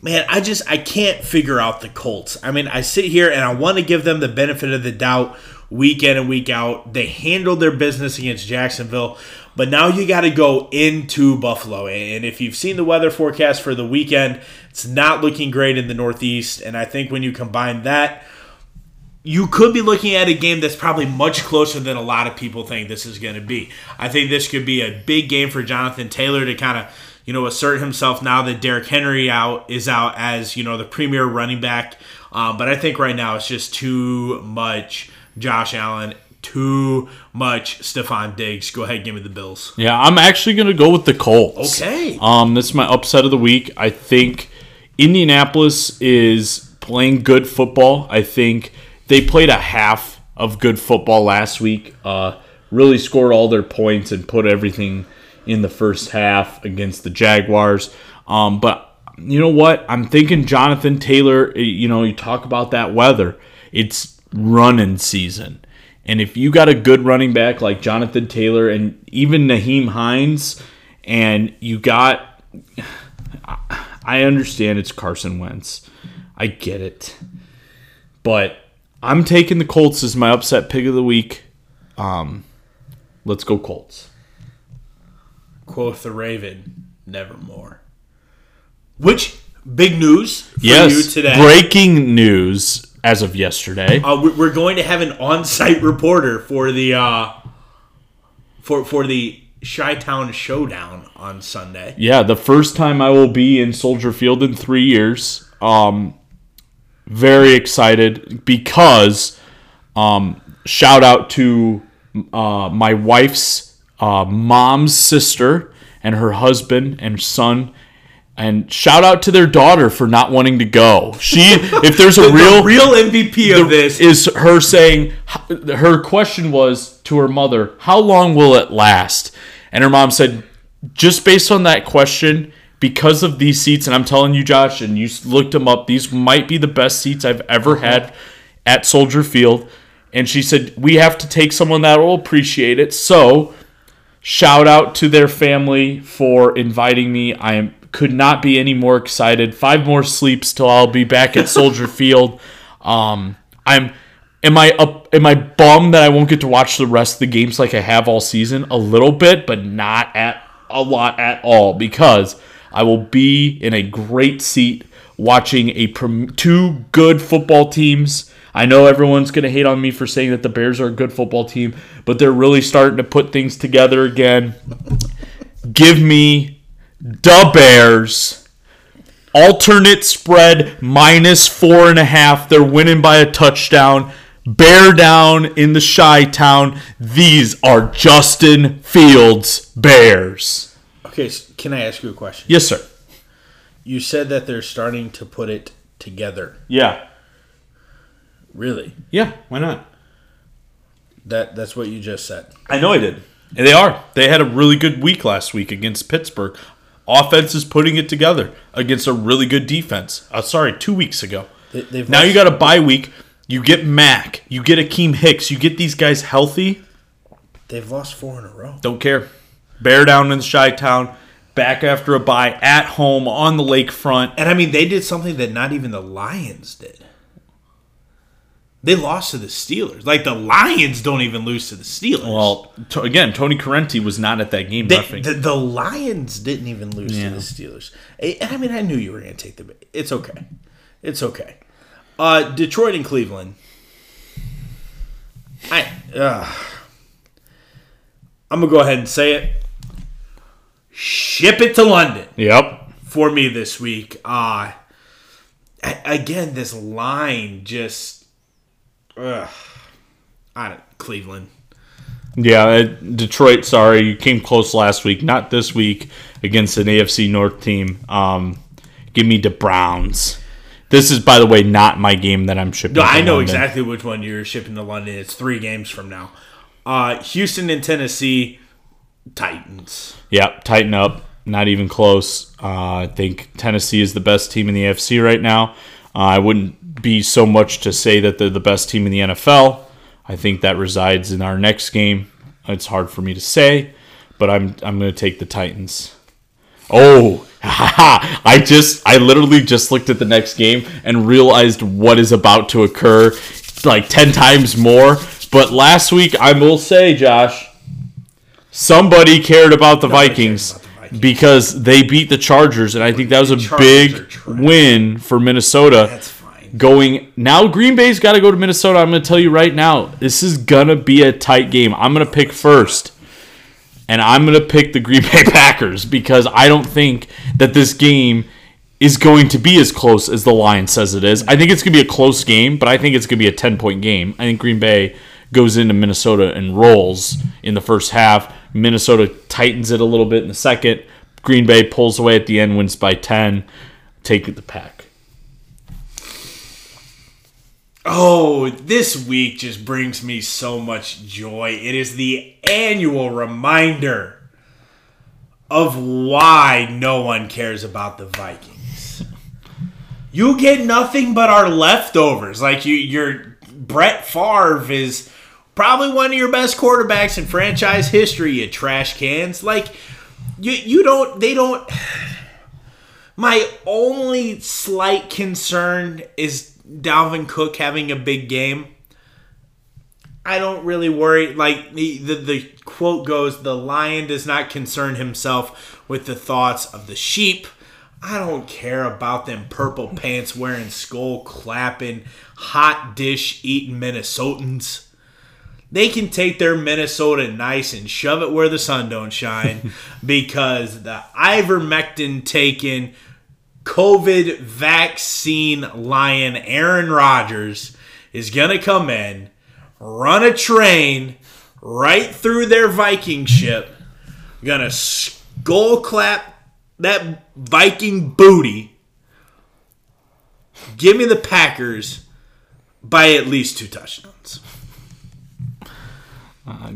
Man, I just I can't figure out the Colts. I mean, I sit here and I want to give them the benefit of the doubt week in and week out. They handled their business against Jacksonville, but now you got to go into Buffalo. And if you've seen the weather forecast for the weekend, it's not looking great in the Northeast. And I think when you combine that you could be looking at a game that's probably much closer than a lot of people think this is going to be. I think this could be a big game for Jonathan Taylor to kind of, you know, assert himself now that Derrick Henry out is out as you know the premier running back. Um, but I think right now it's just too much Josh Allen, too much Stefon Diggs. Go ahead, give me the Bills. Yeah, I'm actually going to go with the Colts. Okay. Um, this is my upset of the week. I think Indianapolis is playing good football. I think they played a half of good football last week. Uh, really scored all their points and put everything in the first half against the Jaguars. Um, but you know what? I'm thinking Jonathan Taylor. eh, You know, you talk about that weather. It's running season. And if you got a good running back like Jonathan Taylor and even Nyheim Hines, and you got, I understand it's Carson Wentz. I get it. But I'm taking the Colts as my upset pick of the week. Um, let's go Colts. Quoth the Raven, nevermore. Which big news for yes, you today? breaking news as of yesterday. Uh, we- we're going to have an on-site reporter for the uh, for for the Chi-Town Showdown on Sunday. Yeah, the first time I will be in Soldier Field in three years. Um, very excited because um, shout out to uh, my wife's uh, mom's sister and her husband and son. And shout out to their daughter for not wanting to go. She, if there's a The real real MVP of this. is her saying her question was to her mother how long will it last and her mom said just based on that question because of these seats and i'm telling you josh and you looked them up these might be the best seats i've ever had at soldier field. And she said we have to take someone that will appreciate it. So shout out to their family for inviting me. I am could not be any more excited. Five more sleeps till i'll be back at soldier field. Um, I'm am I up am I bummed that I won't get to watch the rest of the games like I have all season? A little bit, but not at a lot at all because I will be in a great seat watching a two good football teams. I know everyone's going to hate on me for saying that the Bears are a good football team, but they're really starting to put things together again. Give me the Bears alternate spread minus four and a half. They're winning by a touchdown. Bear down in the Chi Town. These are Justin Fields Bears. Okay, so can I ask you a question? Yes, sir. You said that they're starting to put it together. Yeah. Really? Yeah. Why not? That that's what you just said. I know I did. And they are. They had a really good week last week against Pittsburgh. Offense is putting it together against a really good defense. Uh, sorry, two weeks ago. They- they've now you got a bye week. You get Mac. You get Akiem Hicks. You get these guys healthy. They've lost four in a row. Don't care. Bear down in Chi Town. Back after a bye at home on the lakefront. And I mean, they did something that not even the Lions did. They lost to the Steelers. Like the Lions don't even lose to the Steelers. Well, to, again, Tony Corrente was not at that game. They- the, the Lions didn't even lose Yeah. to the Steelers. And I mean, I knew you were going to take the. It's okay. It's okay. Uh, Detroit and Cleveland. I. Uh, I'm gonna go ahead and say it. Ship it to London yep. for me this week. Uh again, this line just. Ugh, I don't, Cleveland. Yeah, uh, Detroit. Sorry, you came close last week. Not this week against an AFC North team. Um, give me the Browns. This is, by the way, not my game that I'm shipping. No, to I know London. exactly which one you're shipping to London. It's three games from now. Uh, Houston and Tennessee, Titans. Yeah, tighten up. Not even close. Uh, I think Tennessee is the best team in the AFC right now. Uh, I wouldn't be so much to say that they're the best team in the NFL. I think that resides in our next game. It's hard for me to say, but I'm I'm going to take the Titans. Oh, I just I literally just looked at the next game and realized what is about to occur like 10 times more. But last week I will say, Josh, somebody cared about the Vikings about the Vikings. because they beat the Chargers and I think that was a big win for Minnesota That's fine. going now. Green bay's got to go to minnesota. I'm going to tell you right now this is going to be a tight game. I'm going to pick first and i'm going to pick the green bay packers because i don't think that this game is going to be as close as the line says it is. I think it's going to be a close game but i think it's going to be a 10 point game. I think green bay goes into minnesota and rolls in the first half minnesota tightens it a little bit in the second green bay pulls away at the end wins by 10 take the pack Oh, this week just brings me so much joy. It is the annual reminder of why no one cares about the Vikings. You get nothing but our leftovers. Like you your Brett Favre is probably one of your best quarterbacks in franchise history, you trash cans. Like you you don't they don't my only slight concern is Dalvin Cook having a big game. I don't really worry. Like the, the the quote goes, "The lion does not concern himself with the thoughts of the sheep." I don't care about them purple pants wearing, skull clapping, hot dish eating Minnesotans. They can take their Minnesota nice and shove it where the sun don't shine because the ivermectin taken COVID vaccine lion Aaron Rodgers is going to come in, run a train right through their Viking ship, going to skull clap that Viking booty. Give me the Packers by at least two touchdowns.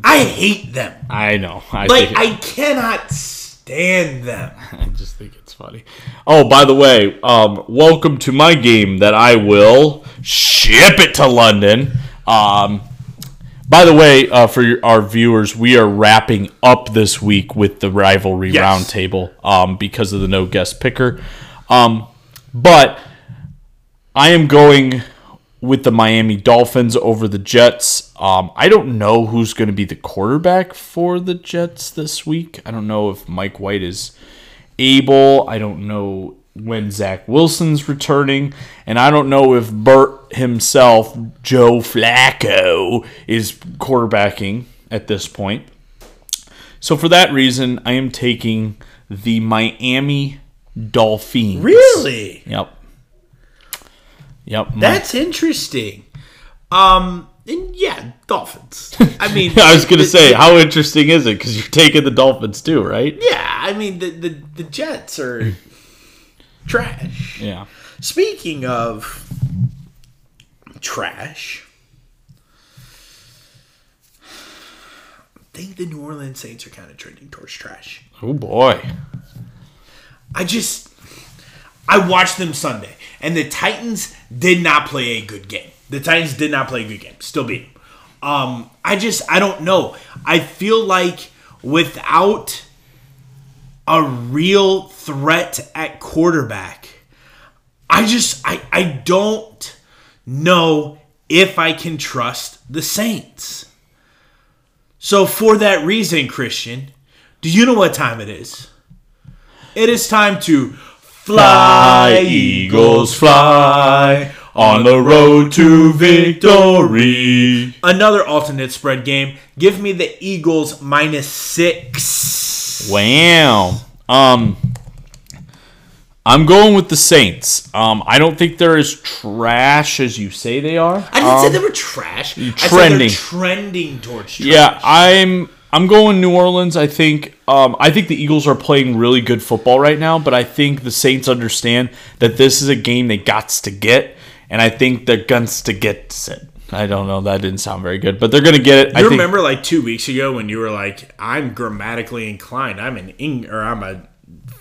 I hate them. I know. I Like, it- I cannot stand them. I just think it's funny. Oh, by the way, um, welcome to my game that I will ship it to London. Um, by the way, uh, for your, our viewers, we are wrapping up this week with the rivalry Yes. roundtable um, because of the no guest picker. Um, but I am going with the Miami Dolphins over the Jets. Um, I don't know who's going to be the quarterback for the Jets this week. I don't know if Mike White is able. I don't know when Zach Wilson's returning. And I don't know if Burt himself, Joe Flacco, is quarterbacking at this point. So for that reason, I am taking the Miami Dolphins. Really? Yep. Yep. That's interesting. Um, and yeah, Dolphins. I mean, I was gonna the- say, how interesting is it? Because you're taking the Dolphins too, right? yeah. I mean, the the, the Jets are trash. Yeah. Speaking of trash, I think the New Orleans Saints are kind of trending towards trash. Oh boy. I just I watched them Sunday, and the Titans did not play a good game. The Titans did not play a good game. Still beat them. Um, I just I don't know. I feel like without a real threat at quarterback, I just I I don't know if I can trust the Saints. So for that reason, Christian, do you know what time it is? It is time to fly, Eagles fly on the road to victory. Another alternate spread game. Give me the Eagles minus six. Wow. Um I'm going with the Saints. Um, I don't think they're as trash as you say they are. I didn't say Um, they were trash. I said they're trending. trending towards trash. Yeah, I'm I'm going New Orleans. I think um, I think the Eagles are playing really good football right now, but I think the Saints understand that this is a game they got to get, and I think they're guns to get it. I don't know. That didn't sound very good, but they're gonna get it. I You think, remember like two weeks ago when you were like, "I'm grammatically inclined. I'm an Eng- or I'm a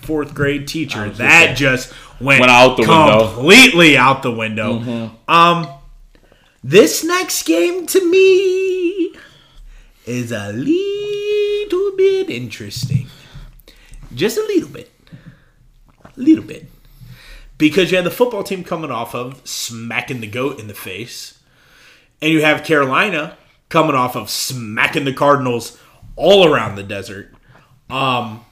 fourth grade teacher." gonna That say- just went, Went out the window. Mm-hmm. completely out the window. Um, this next game to me is a little bit interesting, just a little bit, a little bit, because you have the football team coming off of smacking the goat in the face and you have Carolina coming off of smacking the Cardinals all around the desert. Um,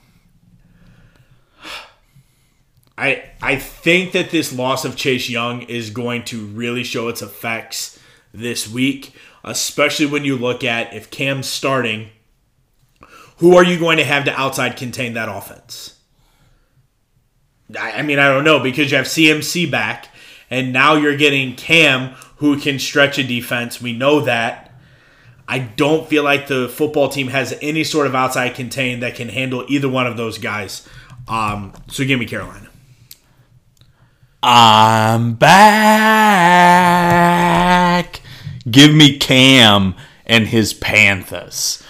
I I think that this loss of Chase Young is going to really show its effects this week, especially when you look at if Cam's starting, who are you going to have to outside contain that offense? I, I mean, I don't know because you have CMC back, and now you're getting Cam who can stretch a defense. We know that. I don't feel like the football team has any sort of outside contain that can handle either one of those guys. Um, so give me Carolina. I'm back. Give me Cam and his Panthers.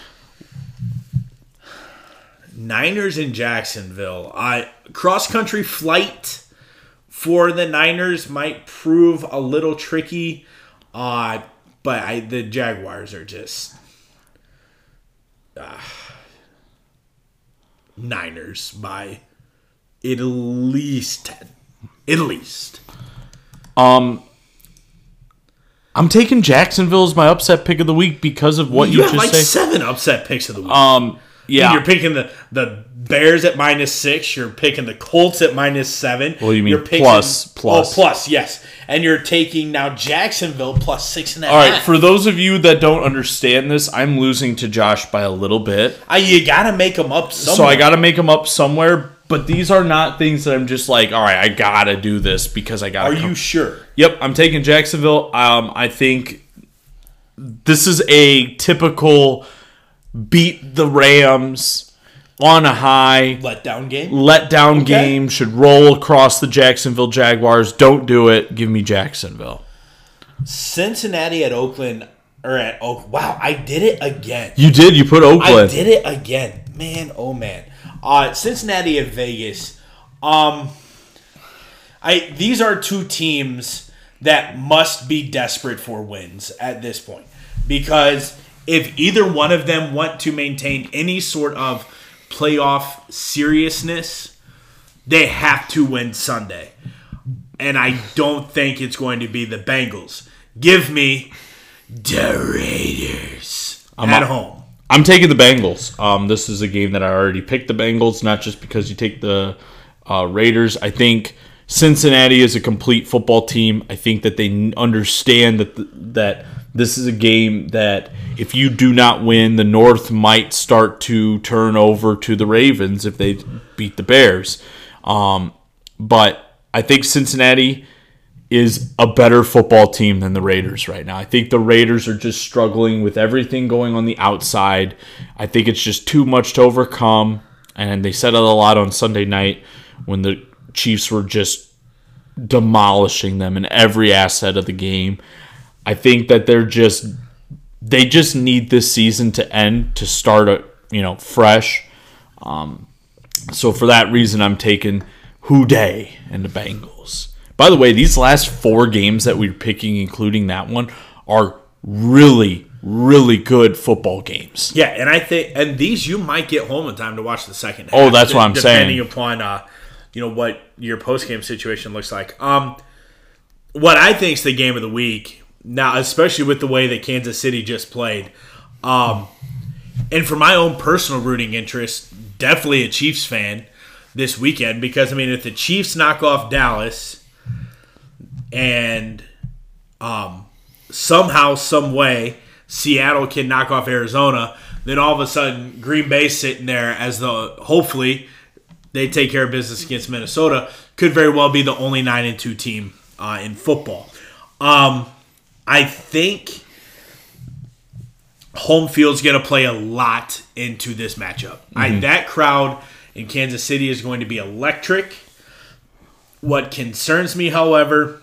Niners in Jacksonville. I cross country flight for the Niners might prove a little tricky, uh, but I, the Jaguars are just uh, Niners by at least ten, at least. Um, I'm taking Jacksonville as my upset pick of the week because of what you, you, have just like say. seven upset picks of the week. Um, yeah. You're picking the, the Bears at minus six. You're picking the Colts at minus seven. Well, you mean you're picking, plus, plus. Oh, plus, yes. And you're taking now Jacksonville plus six and a half. All right, for those of you that don't understand this, I'm losing to Josh by a little bit. Uh, you got to make them up somewhere. So I got to make them up somewhere, but these are not things that I'm just like, all right, I got to do this because I got to. Are to you sure? Yep, I'm taking Jacksonville. Um, I think this is a typical beat the Rams on a high Letdown game? letdown Okay. game should roll across the Jacksonville Jaguars. Don't do it. Give me Jacksonville. Cincinnati at Oakland. Or at oh wow, I did it again. You did. You put Oakland. I did it again, man. Oh man, uh, Cincinnati at Vegas. Um, I these are two teams that must be desperate for wins at this point because if either one of them want to maintain any sort of playoff seriousness, they have to win Sunday, and I don't think it's going to be the Bengals. Give me the Raiders at a- home. I'm taking the Bengals. Um, this is a game that I already picked the Bengals, not just because you take the uh, Raiders. I think Cincinnati is a complete football team. I think that they understand that th- that this is a game that if you do not win, the North might start to turn over to the Ravens if they beat the Bears. Um, but I think Cincinnati is a better football team than the Raiders right now. I think the Raiders are just struggling with everything going on the outside. I think it's just too much to overcome. And they said it a lot on Sunday night when the Chiefs were just demolishing them in every asset of the game. I think that they're just they just need this season to end to start a you know fresh. Um, so for that reason, I'm taking Who Dey and the Bengals. By the way, these last four games that we're picking, including that one, are really really good football games. Yeah, and I think and these you might get home in time to watch the second. Oh, that's what I'm depending saying. Depending upon uh, you know what your post game situation looks like. Um, what I think is the game of the week now, especially with the way that Kansas City just played, um, and for my own personal rooting interest, definitely a Chiefs fan this weekend because I mean, if the Chiefs knock off Dallas and um, somehow, some way, Seattle can knock off Arizona, then all of a sudden Green Bay sitting there as the hopefully they take care of business against Minnesota could very well be the only nine and two team uh, in football. Um, I think home field's going to play a lot into this matchup. I, that crowd in Kansas City is going to be electric. What concerns me, however,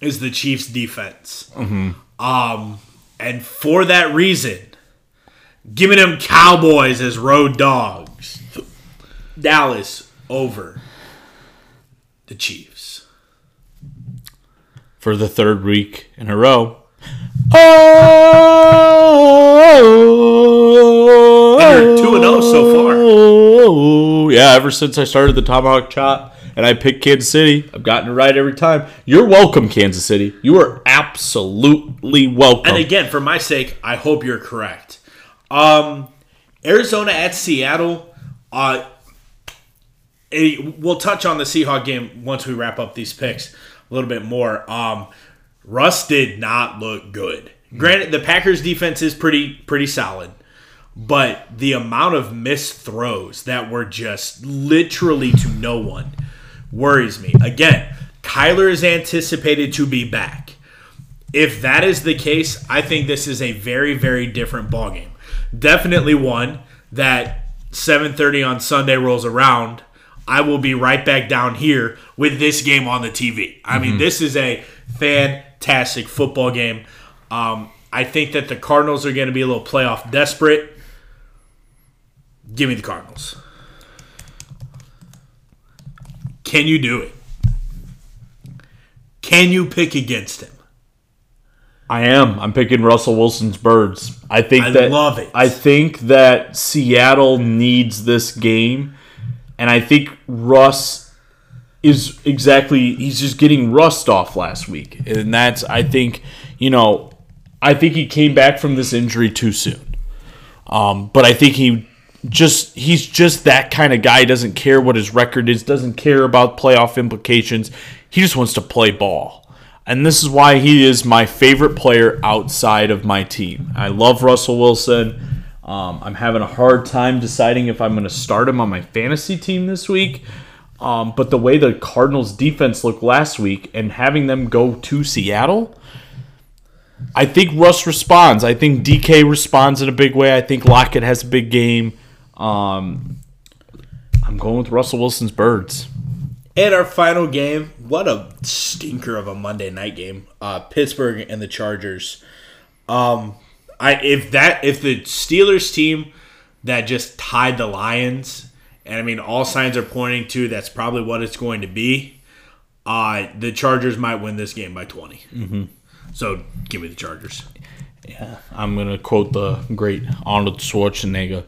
is the Chiefs' defense. Um, and for that reason, giving them Cowboys as road dogs. Dallas over the Chiefs. for the third week in a row. Oh, And they're 2-0 so far. Oh, yeah, ever since I started the Tomahawk Chop and I picked Kansas City, I've gotten it right every time. You're welcome, Kansas City. You are absolutely welcome. And again, for my sake, I hope you're correct. Um, Arizona at Seattle. Uh, eh, we'll touch on the Seahawk game once we wrap up these picks a little bit more. Um, Russ did not look good. Granted, the Packers defense is pretty pretty solid, but the amount of missed throws that were just literally to no one worries me. Again, Kyler is anticipated to be back. If that is the case, I think this is a very, very different ballgame. Definitely one that 7:30 on Sunday rolls around, I will be right back down here with this game on the TV. I mean, this is a fantastic football game. Um, I think that the Cardinals are going to be a little playoff desperate. Give me the Cardinals. Can you do it? Can you pick against him? I am. I'm picking Russell Wilson's birds. I think I that love it. I think that Seattle needs this game, and I think Russ is exactly. He's just getting rust off last week, and that's. I think you know. I think he came back from this injury too soon. Um, but I think he just he's just that kind of guy. He doesn't care what his record is. Doesn't care about playoff implications. He just wants to play ball. And this is why he is my favorite player outside of my team. I love Russell Wilson. Um, I'm having a hard time deciding if I'm going to start him on my fantasy team this week. Um, but the way the Cardinals defense looked last week and having them go to Seattle, I think Russ responds. I think DK responds in a big way. I think Lockett has a big game. Um, I'm going with Russell Wilson's birds. And our final game, what a stinker of a Monday night game. Uh, Pittsburgh and the Chargers. Um, I if that if the Steelers team that just tied the Lions, and I mean all signs are pointing to that's probably what it's going to be. Uh, the Chargers might win this game by 20 Mm-hmm. So give me the Chargers. Yeah, I'm gonna quote the great Arnold Schwarzenegger: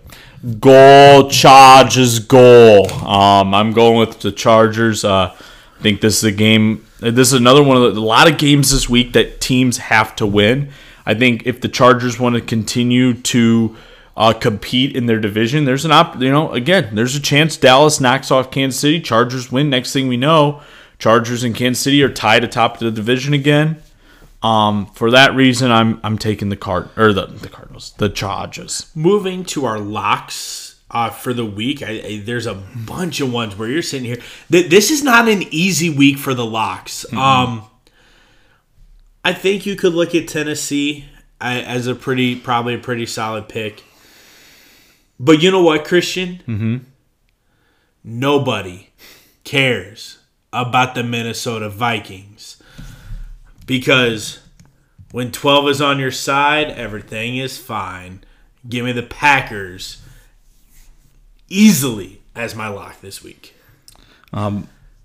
"Goal Chargers, goal." Um, I'm going with the Chargers. Uh, I think this is a game. This is another one of the, a lot of games this week that teams have to win. I think if the Chargers want to continue to uh, compete in their division, there's an op. You know, again, there's a chance Dallas knocks off Kansas City. Chargers win. Next thing we know, Chargers and Kansas City are tied atop the division again. Um, for that reason, I'm I'm taking the card or the the Cardinals, the Chargers. Moving to our locks uh, for the week, I, I, there's a bunch of ones where you're sitting here. Th- this is not an easy week for the locks. Um, I think you could look at Tennessee uh, as a pretty, probably a pretty solid pick. But you know what, Christian? Mm-hmm. Nobody cares about the Minnesota Vikings because When 12 is on your side, everything is fine. Give me the Packers easily as my lock this week.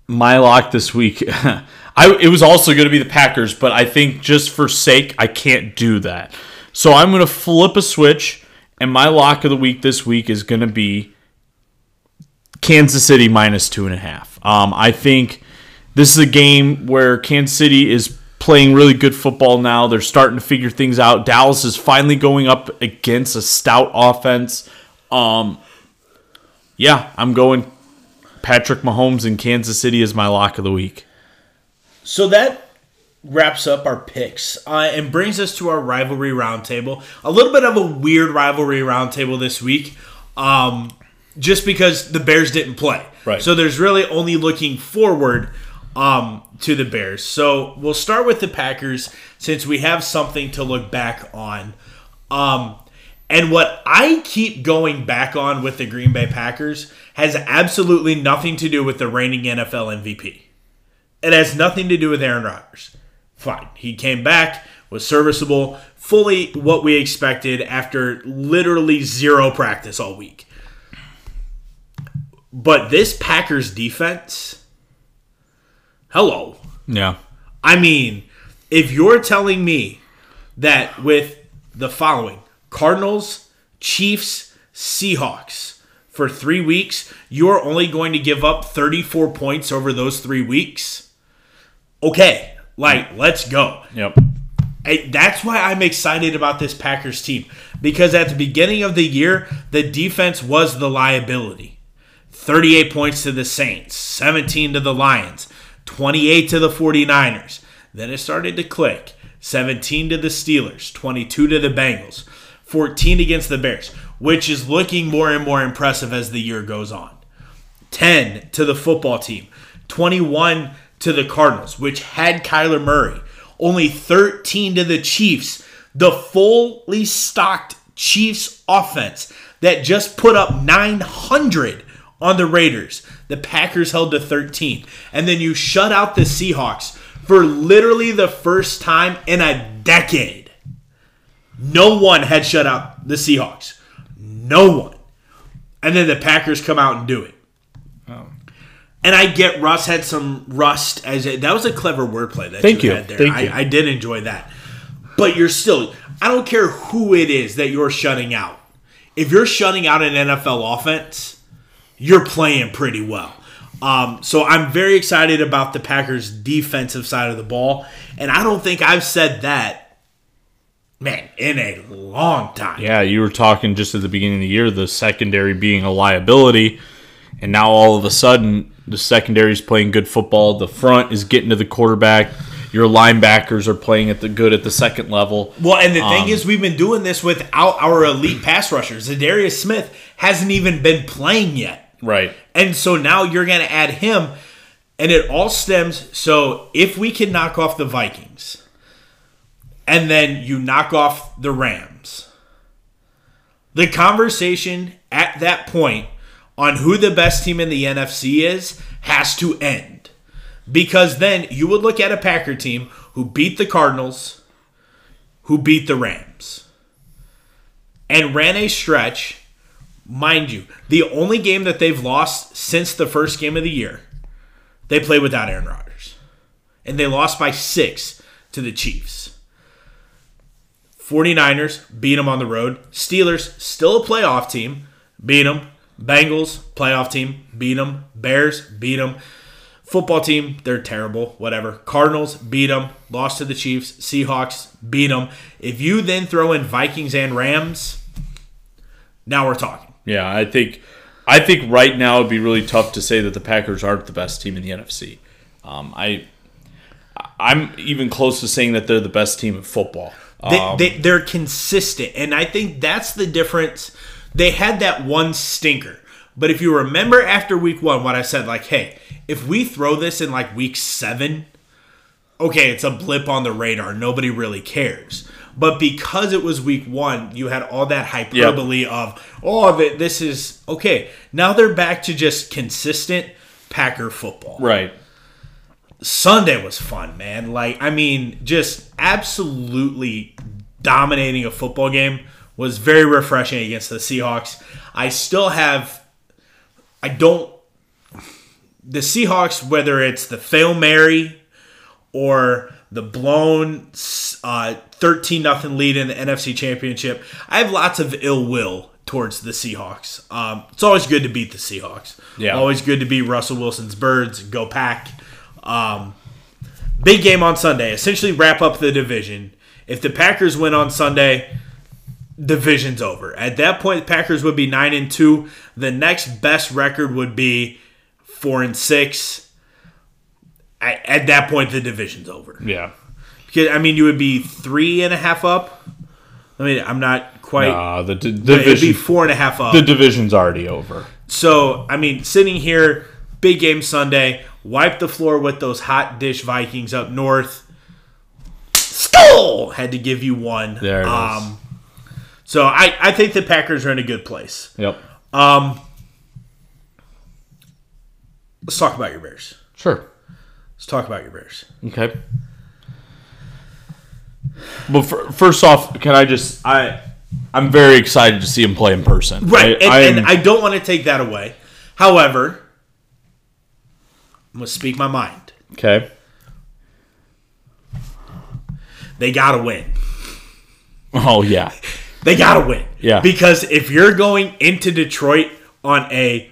my lock this week. I it was also going to be the Packers, but I think just for sake, I can't do that. So I'm going to flip a switch, and my lock of the week this week is going to be Kansas City minus two and a half. Um, I think this is a game where Kansas City is playing really good football now. They're starting to figure things out. Dallas is finally going up against a stout offense. Um, yeah, I'm going Patrick Mahomes in Kansas City is my lock of the week. So that wraps up our picks uh, and brings us to our rivalry roundtable. A little bit of a weird rivalry roundtable this week, um, just because the Bears didn't play. Right. So there's really only looking forward um, to the Bears. So we'll start with the Packers since we have something to look back on. Um, and what I keep going back on with the Green Bay Packers has absolutely nothing to do with the reigning NFL MVP. It has nothing to do with Aaron Rodgers. Fine. He came back, was serviceable, fully what we expected after literally zero practice all week. But this Packers defense, hello. Yeah. I mean, if you're telling me that with the following Cardinals, Chiefs, Seahawks for three weeks, you're only going to give up 34 points over those three weeks, okay, like, let's go. Yep. I- that's why I'm excited about this Packers team because at the beginning of the year, the defense was the liability. 38 points to the Saints, 17 to the Lions, 28 to the 49ers. Then it started to click. 17 to the Steelers, 22 to the Bengals, 14 against the Bears, which is looking more and more impressive as the year goes on. 10 to the football team, 21 to the Cardinals, which had Kyler Murray, only 13 to the Chiefs, the fully stocked Chiefs offense that just put up 900 on the Raiders. The Packers held to 13. And then you shut out the Seahawks for literally the first time in a decade. No one had shut out the Seahawks. No one. And then the Packers come out and do it. Oh. And I get Russ had some rust as a, that was a clever wordplay that Thank you, you. had there. Thank I, you. I did enjoy that. But you're still I don't care who it is that you're shutting out. If you're shutting out an NFL offense, you're playing pretty well. Um, so I'm very excited about the Packers' defensive side of the ball, and I don't think I've said that, man, in a long time. Yeah, you were talking just at the beginning of the year, the secondary being a liability, and now all of a sudden the secondary is playing good football. The front is getting to the quarterback. Your linebackers are playing at the good at the second level. Well, and the Um, thing is, we've been doing this without our elite pass rushers. Za'Darius Smith hasn't even been playing yet. Right. And so now you're going to add him, and it all stems. So if we can knock off the Vikings, and then you knock off the Rams, the conversation at that point on who the best team in the NFC is has to end. Because then you would look at a Packer team who beat the Cardinals, who beat the Rams, and ran a stretch mind you, the only game that they've lost since the first game of the year, they played without Aaron Rodgers. And they lost by six to the Chiefs. 49ers beat them on the road. Steelers, still a playoff team, beat them. Bengals, playoff team, beat them. Bears, beat them. Football team, they're terrible, whatever. Cardinals, beat them. Lost to the Chiefs. Seahawks, beat them. If you then throw in Vikings and Rams, now we're talking. Yeah, I think I think right now it'd be really tough to say that the Packers aren't the best team in the NFC. Um, I I'm even close to saying that they're the best team in football. They, Um, they, they're consistent, and I think that's the difference. They had that one stinker, but if you remember after week one, what I said, like, hey, if we throw this in like week seven, okay, it's a blip on the radar. Nobody really cares. But because it was week one, you had all that hyperbole of, oh, th- this is okay. Now they're back to just consistent Packer football. right. Sunday was fun, man. Like, I mean, just absolutely dominating a football game was very refreshing against the Seahawks. I still have, I don't, the Seahawks, whether it's the Fail Mary or the blown uh, 13 nothing lead in the NFC Championship, I have lots of ill will towards the Seahawks. Um, it's always good to beat the Seahawks. Yeah. Always good to beat Russell Wilson's Birds. Go pack. Um, big game on Sunday. Essentially wrap up the division. If the Packers win on Sunday, division's over. At that point, the Packers would be nine and two. The next best record would be four and six. At, at that point, the division's over. Yeah. Because I mean, you would be three and a half up. I mean, I'm not quite. Uh, the d- but it'd be four and a half up. The division's already over. So, I mean, sitting here, big game Sunday, wipe the floor with those hot dish Vikings up north. Skol had to give you one. There it is. um, So I, I think the Packers are in a good place. Yep. Um, let's talk about your Bears. Sure. Let's talk about your Bears. Okay. Well, fir- first off, can I just I I'm very excited to see him play in person. Right, I, and, I and I don't want to take that away. However, I'm gonna speak my mind. okay. They gotta win. Oh yeah. They gotta win. Yeah. Because if you're going into Detroit on a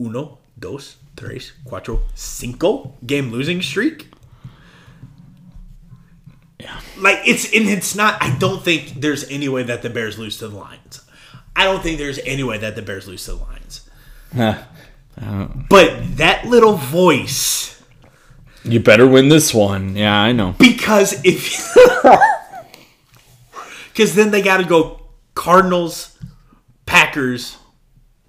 uno, dos, tres, cuatro, cinco game losing streak, Yeah. like it's and it's not. I don't think there's any way that the Bears lose to the Lions. I don't think there's any way that the Bears lose to the Lions. But that little voice, You better win this one. Yeah, I know. because if because then they got to go Cardinals, Packers.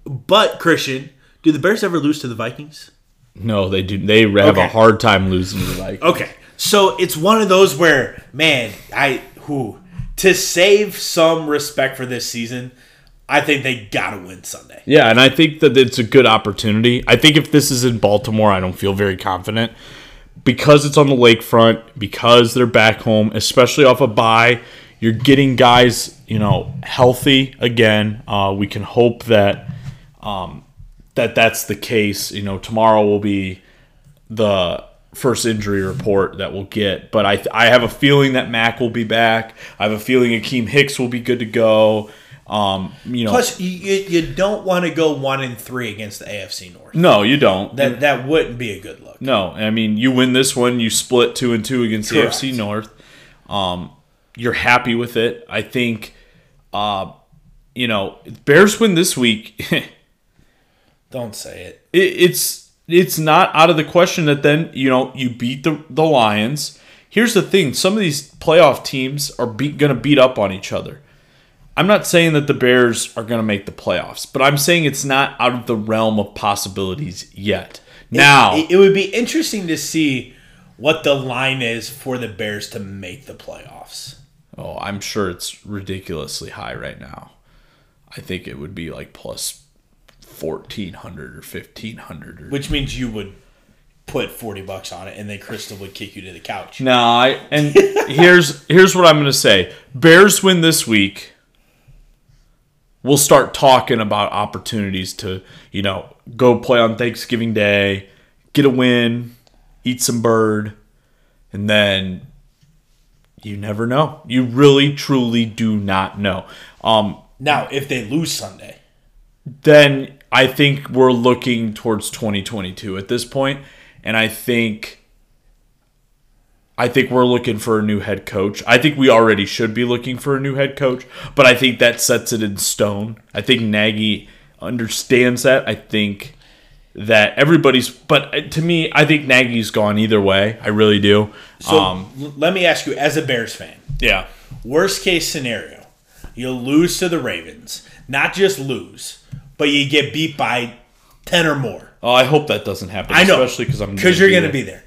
But Christian, do the Bears ever lose to the Vikings? No, they do. They have a hard time losing to the Vikings. Okay, so it's one of those where, man, I who to save some respect for this season, I think they gotta win Sunday. Yeah, and I think that it's a good opportunity. I think if this is in Baltimore, I don't feel very confident because it's on the lakefront, because they're back home, especially off a bye. You're getting guys, you know, healthy again. Uh, we can hope that um, that that's the case. You know, tomorrow will be the first injury report that we'll get, but I I have a feeling that Mack will be back. I have a feeling Akiem Hicks will be good to go. Um, you know, Plus, you, you, don't want to go one and three against the AFC North. no, you don't. That that wouldn't be a good look. No, I mean you win this one, you split two and two against Correct. the AFC North. Um, you're happy with it. I think, uh, you know, Bears win this week. it, Don't say it. it's it's not out of the question that then you know you beat the the Lions. Here's the thing: some of these playoff teams are beat, going to beat up on each other. I'm not saying that the Bears are going to make the playoffs, but I'm saying it's not out of the realm of possibilities yet. Now, it, it would be interesting to see what the line is for the Bears to make the playoffs. Oh, I'm sure it's ridiculously high right now. I think it would be like plus 1400 or 1500 or which means you would put 40 bucks on it and then Crystal would kick you to the couch. No, I and here's here's what I'm going to say. Bears win this week. We'll start talking about opportunities to, you know, go play on Thanksgiving Day, get a win, eat some bird, and then you never know. You really truly do not know. Um Now, if they lose Sunday, then I think we're looking towards 2022 at this point, and I think I think we're looking for a new head coach. I think we already should be looking for a new head coach, but I think that sets it in stone. I think Nagy understands that. I think that everybody's, but uh, to me, I think Nagy's gone either way. I really do. so um, l- let me ask you, as a Bears fan, yeah, worst case scenario, you lose to the Ravens. Not just lose, but you get beat by 10 or more. oh, I hope that doesn't happen. I know. especially because I'm Because you're going to be there.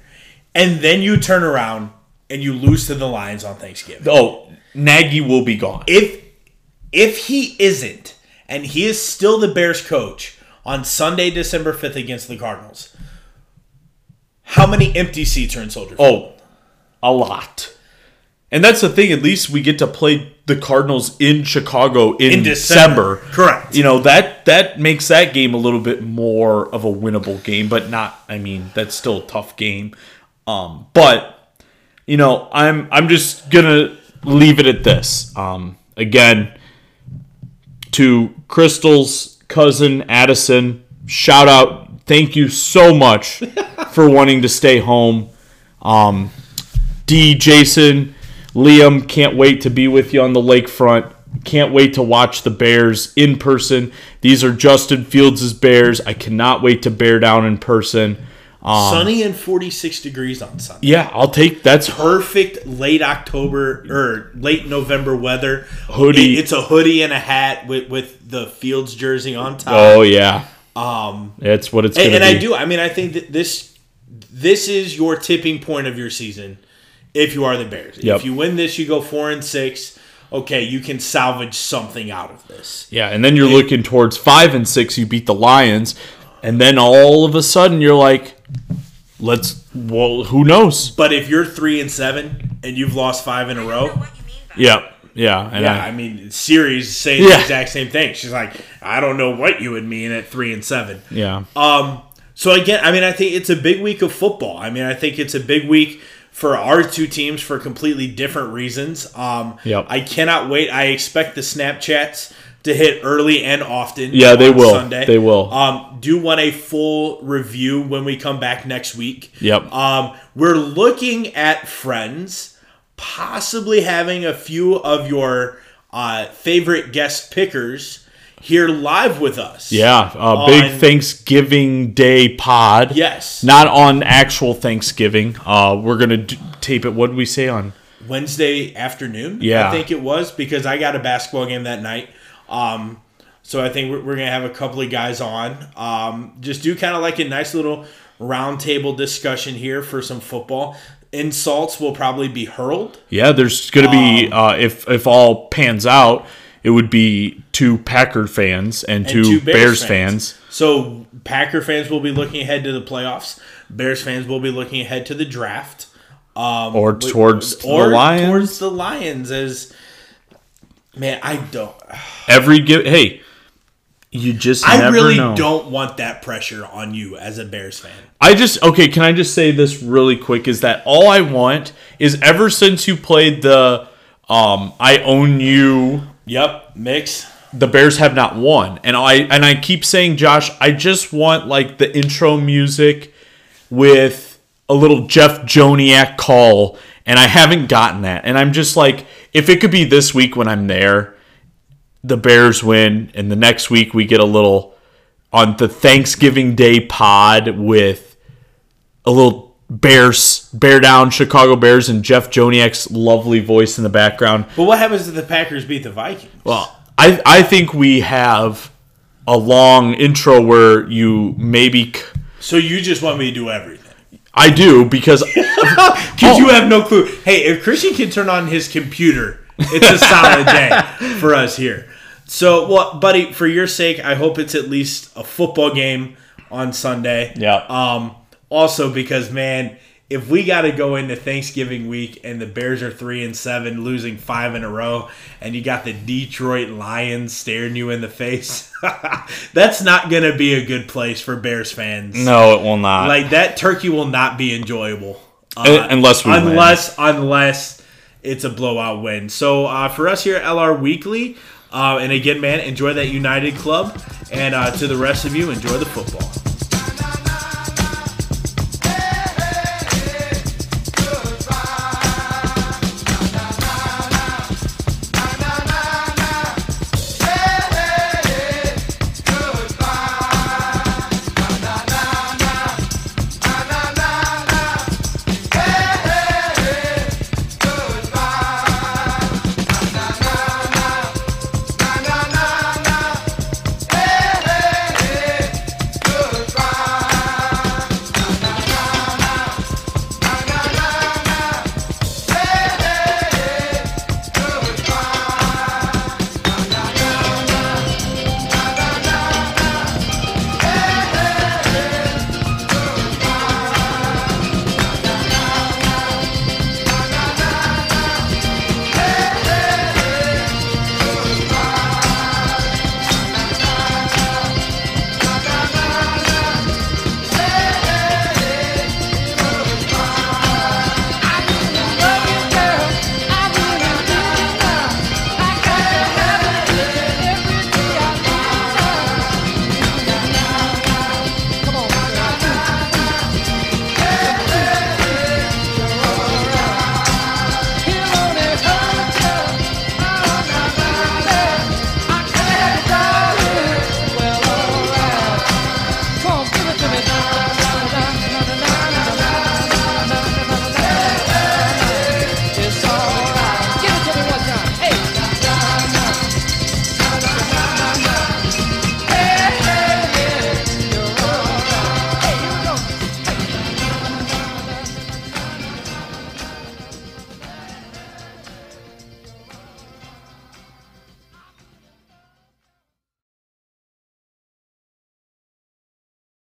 And then you turn around and you lose to the Lions on Thanksgiving. Oh, Nagy will be gone. if if he isn't and he is still the bears coach on sunday december 5th against the cardinals How many empty seats are in Soldier Field? Oh, a lot. And that's the thing. At least we get to play the Cardinals in Chicago in, In December. December. Correct. You know that that makes that game a little bit more of a winnable game, but not. I mean, that's still a tough game. Um, but you know, I'm I'm just gonna leave it at this. Um, again, to Crystal's cousin Addison, shout out. Thank you so much for wanting to stay home. Um, D, Jason, Liam, can't wait to be with you on the lakefront. Can't wait to watch the Bears in person. These are Justin Fields' Bears. I cannot wait to bear down in person. Um, Sunny and 46 degrees on Sunday. yeah, I'll take that's Perfect late October or late November weather. Hoodie. It- it's a hoodie and a hat with, with the Fields jersey on top. oh yeah, Um, that's what it's and, and be. I do. I mean, I think that this this is your tipping point of your season. If you are the Bears, Yep. if you win this, you go four and six. Okay, you can salvage something out of this. Yeah, and then you're looking towards five and six. You beat the Lions, and then all of a sudden you're like, let's. Well, who knows? But if you're three and seven and you've lost five in a row, Yeah, yeah, and yeah, I, I mean, series saying the exact same thing. She's like, I don't know what you would mean at three and seven. yeah, Um, so again, I mean, I think it's a big week of football. I mean, I think it's a big week for our two teams for completely different reasons. Um, Yep. I cannot wait. I expect the Snapchats to hit early and often. Yeah, they will. Sunday. They will. Um, do want a full review when we come back next week. Yep. Um, we're looking at friends, possibly having a few of your uh, favorite guest pickers here live with us. yeah. A big Thanksgiving Day pod. Yes. Not on actual Thanksgiving. Uh, we're gonna d- tape it. What did we say on? Wednesday afternoon. Yeah. I think it was because I got a basketball game that night. Um, so I think we're, we're gonna have a couple of guys on. Um, just do kind of like a nice little roundtable discussion here for some football. Insults will probably be hurled. Yeah, there's gonna be Um, uh, if if all pans out, it would be two Packer fans and, and two, Bears, fans. So Packer fans will be looking ahead to the playoffs. Bears fans will be looking ahead to the draft. Um, Or with- towards the Lions. towards the Lions. As man, I don't. Every give. Hey, you just I really know. don't want that pressure on you as a Bears fan. I just okay. Can I just say this really quick? Is that all I want? Is ever since you played the um, I own you, Yep, mix. the Bears have not won, and I and I keep saying, Josh, I just want like the intro music with a little Jeff Joniak call, and I haven't gotten that, and I'm just like, if it could be this week when I'm there, the Bears win, and the next week we get a little on the Thanksgiving Day pod with a little Bears bear down Chicago Bears and Jeff Joniak's lovely voice in the background. But what happens if the Packers beat the Vikings? Well, I I think we have a long intro where you maybe c- So you just want me to do everything? I do because Because you have no clue. Hey, if Christian can turn on his computer, it's a solid day for us here. So, well, buddy, for your sake, I hope it's at least a football game on Sunday. Yeah. Um. Also, because man, if we got to go into Thanksgiving week and the Bears are three and seven, losing five in a row, and you got the Detroit Lions staring you in the face, that's not going to be a good place for Bears fans. no, it will not. Like that turkey will not be enjoyable uh, Uh, unless we win. unless unless it's a blowout win. So uh, for us here at LR Weekly, uh, and again, man, enjoy that United Club, and uh, to the rest of you, enjoy the football.